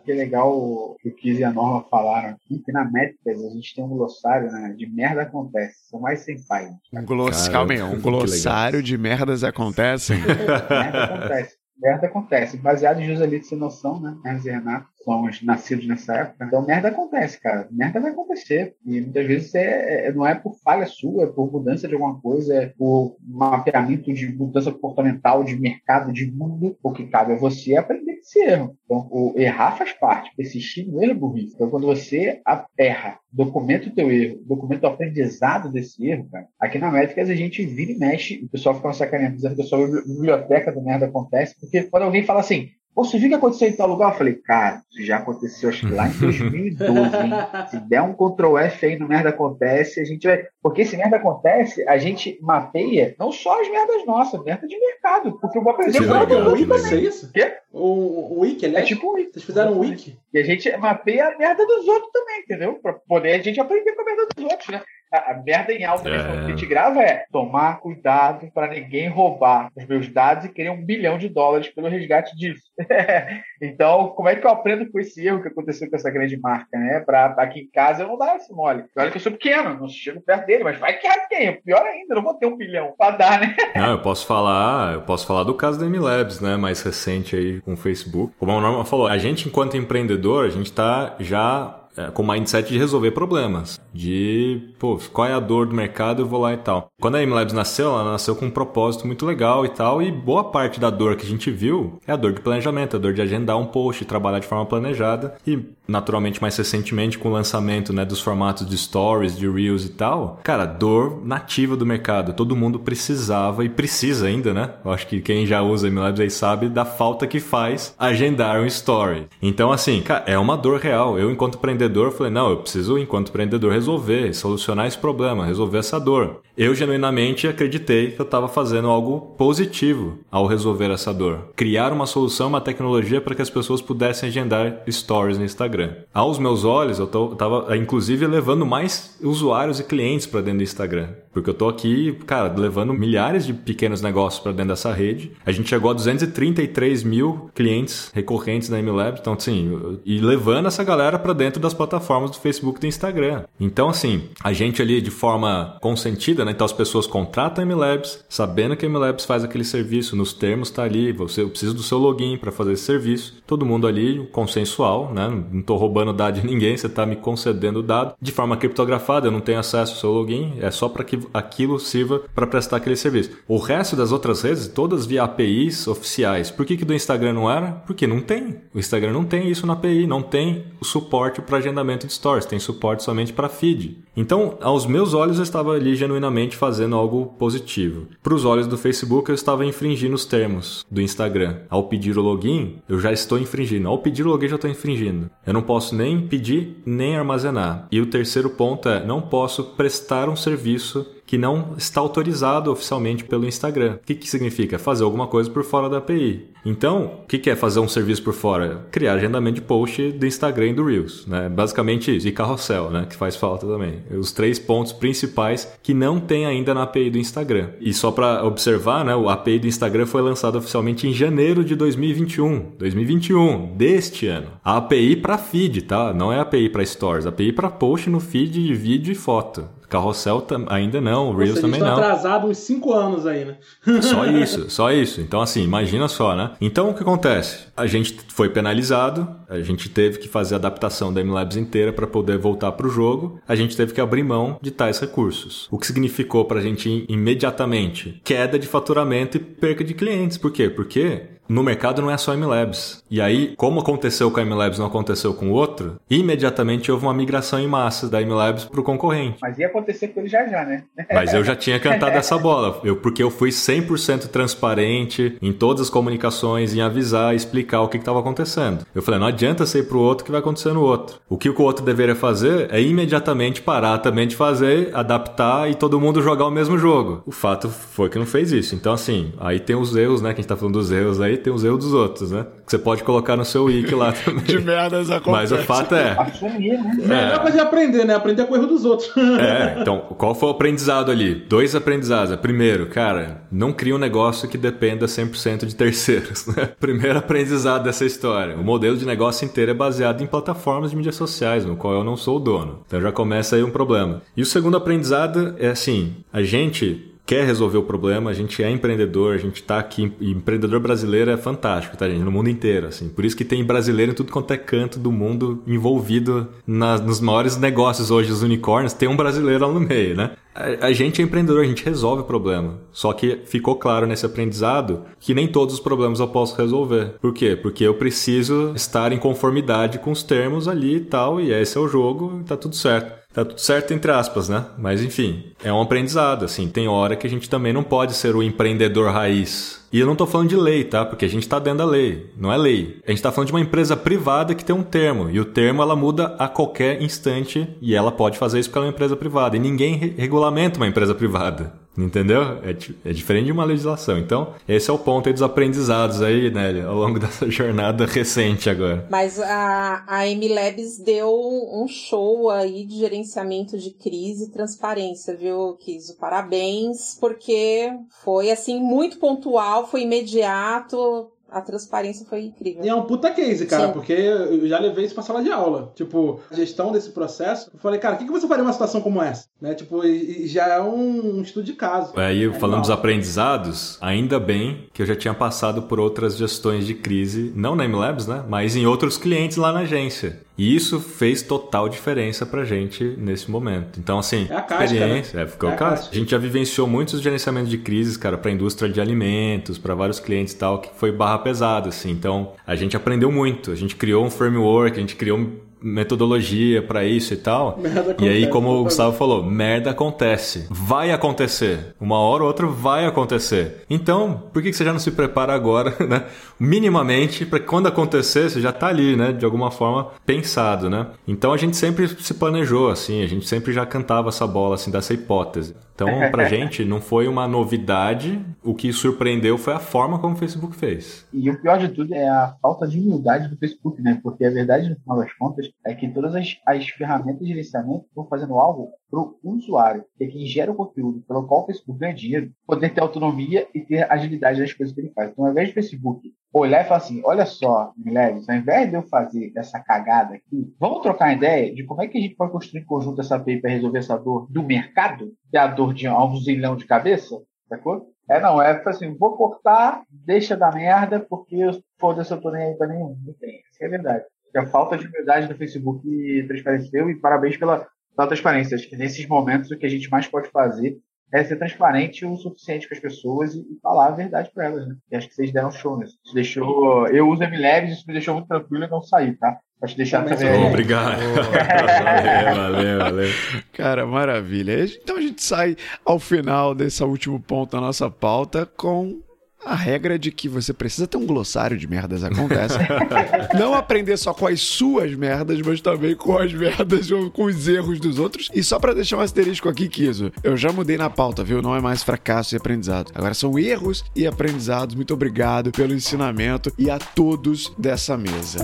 que legal que o Kiz e a Norma falaram aqui, que na Métricas a gente tem um glossário né, de merda acontece. São mais 100 páginas. Um, gloss... Calma aí, um glossário de merdas acontecem? merda acontece. Merda acontece. Baseado em Joselito Sem Noção, né? Hermes e Renato. Somos nascidos nessa época. Então, merda acontece, cara. Merda vai acontecer. E muitas vezes é, é, não é por falha sua, é por mudança de alguma coisa, é por mapeamento de mudança comportamental, de mercado, de mundo. O que cabe a você é aprender esse erro. Então, o errar faz parte. Persistir no erro é burrice. Então, quando você erra, documenta o teu erro, documenta o aprendizado desse erro, cara. Aqui na Métricas a gente vira e mexe, o pessoal fica sacaneando, dizendo que a biblioteca do merda acontece, porque quando alguém fala assim, você viu o que aconteceu em tal lugar? Eu falei, cara, isso já aconteceu acho que lá em 2012, hein? Se der um Ctrl F aí no merda acontece, a gente vai. Porque se merda acontece, a gente mapeia não só as merdas nossas, merda de mercado. Porque eu vou aprender Vocês com o Wiki, é isso? Quê? O, o Wiki, né? É tipo um Wiki. Vocês fizeram um Wiki. E a gente mapeia a merda dos outros também, entendeu? Pra poder a gente aprender com a merda dos outros, né? A, a merda em alta É. que a gente grava é tomar cuidado para ninguém roubar os meus dados e querer um bilhão de dólares pelo resgate disso. então, como é que eu aprendo com esse erro que aconteceu com essa grande marca, né? Pra, aqui em casa eu não dá esse mole. Olha que eu sou pequeno, não chego perto dele, mas vai que hackeia. Pior ainda, eu não vou ter um bilhão pra dar, né? Não, eu posso falar, eu posso falar do caso da MLabs, né, mais recente aí com o Facebook. Como a Norma falou, a gente enquanto empreendedor, a gente tá já é, com o mindset de resolver problemas, de, pô, qual é a dor do mercado, eu vou lá e tal. Quando a MLabs nasceu, ela nasceu com um propósito muito legal e tal, e boa parte da dor que a gente viu é a dor de planejamento, a dor de agendar um post, trabalhar de forma planejada e naturalmente mais recentemente com o lançamento, né, dos formatos de stories, de reels e tal. Cara, dor nativa do mercado, todo mundo precisava e precisa ainda, né? Eu acho que quem já usa MLabs aí sabe da falta que faz agendar um story. Então assim, cara, é uma dor real. Eu enquanto empreendedor falei, não, eu preciso enquanto empreendedor resolver, solucionar esse problema, resolver essa dor. Eu genuinamente acreditei que eu estava fazendo algo positivo ao resolver essa dor. Criar uma solução, uma tecnologia para que as pessoas pudessem agendar stories no Instagram. Aos meus olhos, eu estava inclusive levando mais usuários e clientes para dentro do Instagram. Porque eu tô aqui, cara, levando milhares de pequenos negócios para dentro dessa rede. A gente chegou a 233 mil clientes recorrentes da MLabs. Então, assim, e levando essa galera para dentro das plataformas do Facebook e do Instagram. Então, assim, a gente ali de forma consentida, né? Então as pessoas contratam a MLabs, sabendo que a MLabs faz aquele serviço, nos termos tá ali, você precisa do seu login para fazer esse serviço. Todo mundo ali, consensual, né? Não tô roubando dado de ninguém, você tá me concedendo o dado de forma criptografada, eu não tenho acesso ao seu login, é só para que aquilo sirva para prestar aquele serviço. O resto das outras redes, todas via APIs oficiais. Por que, que do Instagram não era? Porque não tem. O Instagram não tem isso na API, não tem o suporte para agendamento de stories, tem suporte somente para feed. Então, aos meus olhos, eu estava ali genuinamente fazendo algo positivo. Para os olhos do Facebook, eu estava infringindo os termos do Instagram. Ao pedir o login, eu já estou infringindo. Ao pedir o login, já estou infringindo. Eu não posso nem pedir, nem armazenar. E o terceiro ponto é, não posso prestar um serviço que não está autorizado oficialmente pelo Instagram. O que, que significa? Fazer alguma coisa por fora da API. Então, o que, que é fazer um serviço por fora? Criar agendamento de post do Instagram e do Reels. Né? Basicamente isso. E carrossel, né? que faz falta também. Os três pontos principais que não tem ainda na API do Instagram. E só para observar, né? o API do Instagram foi lançado oficialmente em janeiro de 2021. 2021, deste ano. A API para feed, tá? Não é API para stories. API para post no feed de vídeo e foto. Carrossel ainda não, o Reels também não. atrasado uns 5 anos aí, né? Só isso, só isso. Então, assim, imagina só, né? Então, o que acontece? A gente foi penalizado, a gente teve que fazer a adaptação da MLabs inteira para poder voltar para o jogo, a gente teve que abrir mão de tais recursos. O que significou para a gente imediatamente? Queda de faturamento e perca de clientes. Por quê? Porque no mercado não é só MLabs. E aí, como aconteceu com a MLabs não aconteceu com o outro, imediatamente houve uma migração em massa da MLabs para o concorrente. Mas ia acontecer com ele já já, né? Mas eu já tinha cantado essa bola, eu, porque eu fui 100% transparente em todas as comunicações, em avisar, explicar o que estava acontecendo. Eu falei, não adianta ir para o outro que vai acontecer no outro. O que o outro deveria fazer é imediatamente parar também de fazer, adaptar e todo mundo jogar o mesmo jogo. O fato foi que não fez isso. Então, assim, aí tem os erros, né? Que a gente tá falando dos erros aí, tem os erros dos outros, né? Que você pode colocar no seu wiki lá também. De merdas Mas o fato é. Assumir, né? É. Melhor coisa é aprender, né? Aprender com o erro dos outros. É, então, qual foi o aprendizado ali? Dois aprendizados. Primeiro, cara, não cria um negócio que dependa 100% de terceiros. Né? Primeiro aprendizado dessa história. O modelo de negócio inteiro é baseado em plataformas de mídias sociais, no qual eu não sou o dono. Então já começa aí um problema. E o segundo aprendizado é assim: a gente quer resolver o problema, a gente é empreendedor, a gente está aqui. Empreendedor brasileiro é fantástico, tá, gente? No mundo inteiro, assim. Por isso que tem brasileiro em tudo quanto é canto do mundo envolvido nas, nos maiores negócios hoje, os unicórnios, tem um brasileiro lá no meio, né? A, a gente é empreendedor, a gente resolve o problema. Só que ficou claro nesse aprendizado que nem todos os problemas eu posso resolver. Por quê? Porque eu preciso estar em conformidade com os termos ali e tal, e esse é o jogo, tá tudo certo. Tá tudo certo entre aspas, né? Mas enfim, é um aprendizado, assim. Tem hora que a gente também não pode ser o empreendedor raiz. E eu não tô falando de lei, tá? Porque a gente tá dentro da lei, não é lei. A gente tá falando de uma empresa privada que tem um termo, e o termo ela muda a qualquer instante, e ela pode fazer isso porque ela é uma empresa privada. E ninguém re regulamenta uma empresa privada. Entendeu? É, é, diferente de uma legislação. Então, esse é o ponto aí dos aprendizados aí, né, ao longo dessa jornada recente agora. Mas a, a MLabs deu um show aí de gerenciamento de crise e transparência, viu, Kiso? Parabéns, porque foi, assim, muito pontual, foi imediato, a transparência foi incrível. E é um puta case, cara, Sim. porque eu já levei isso pra sala de aula. Tipo, a gestão desse processo. Eu falei, cara, o que, que você faria uma situação como essa? Né? Tipo, e, e já é um, estudo de caso. Aí, é falando dos aprendizados, ainda bem que eu já tinha passado por outras gestões de crise, não na MLabs, né? Mas em outros clientes lá na agência. E isso fez total diferença pra gente nesse momento. Então, assim, é a casca, experiência. Né? É, ficou é a, a gente já vivenciou muitos gerenciamentos de crises, cara, pra indústria de alimentos, para vários clientes e tal, que foi barra pesada, assim. Então, a gente aprendeu muito. A gente criou um framework, a gente criou metodologia para isso e tal. e aí, como o Gustavo falou, merda acontece. Vai acontecer. Uma hora ou outra vai acontecer. Então, por que você já não se prepara agora, né? Minimamente, para quando acontecer, você já tá ali, né? De alguma forma pensado, né? Então a gente sempre se planejou, assim, a gente sempre já cantava essa bola, assim, dessa hipótese. Então, pra gente, não foi uma novidade. O que surpreendeu foi a forma como o Facebook fez. E o pior de tudo é a falta de humildade do Facebook, né? Porque a verdade, no final das contas, é que todas as, as ferramentas de gerenciamento estão fazendo algo para o usuário, que é quem gera o conteúdo, pelo qual o Facebook ganha dinheiro, poder ter autonomia e ter agilidade das coisas que ele faz. Então, ao invés do Facebook olhar e falar assim: olha só, Mileves, ao invés de eu fazer essa cagada aqui, vamos trocar uma ideia de como é que a gente pode construir em conjunto essa API para resolver essa dor do mercado, que é a dor de um zilhão de cabeça, sacou? É, não, é assim, vou cortar, deixa da merda, porque foda-se, eu tô nem aí pra nenhum. Não tem, isso é verdade. a falta de humildade do Facebook transpareceu e parabéns pela, pela transparência. Acho que nesses momentos o que a gente mais pode fazer é ser transparente o suficiente com as pessoas e, e falar a verdade para elas, né? E acho que vocês deram show nisso. Isso deixou. Eu uso MLabs, isso me deixou muito tranquilo e não sair, tá? Pode deixar também. Obrigado. valeu, valeu, valeu. Cara, maravilha. Então a gente sai ao final desse último ponto da nossa pauta com a regra de que você precisa ter um glossário de merdas acontece. não aprender só com as suas merdas, mas também com as merdas ou com os erros dos outros. E só para deixar um asterisco aqui, Kiso, eu já mudei na pauta, viu? Não é mais fracasso e aprendizado. Agora são erros e aprendizados. Muito obrigado pelo ensinamento e a todos dessa mesa.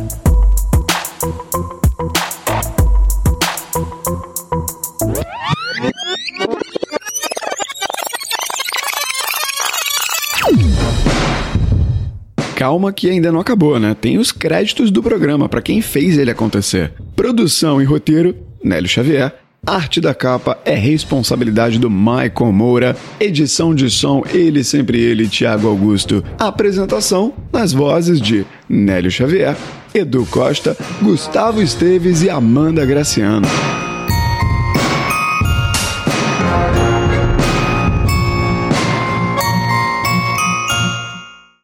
Calma que ainda não acabou, né? Tem os créditos do programa para quem fez ele acontecer. Produção e roteiro, Nélio Xavier. Arte da capa é responsabilidade do Michael Moura. Edição de som, ele sempre ele, Thiago Augusto. Apresentação nas vozes de Nélio Xavier, Edu Costa, Gustavo Esteves e Amanda Graciano.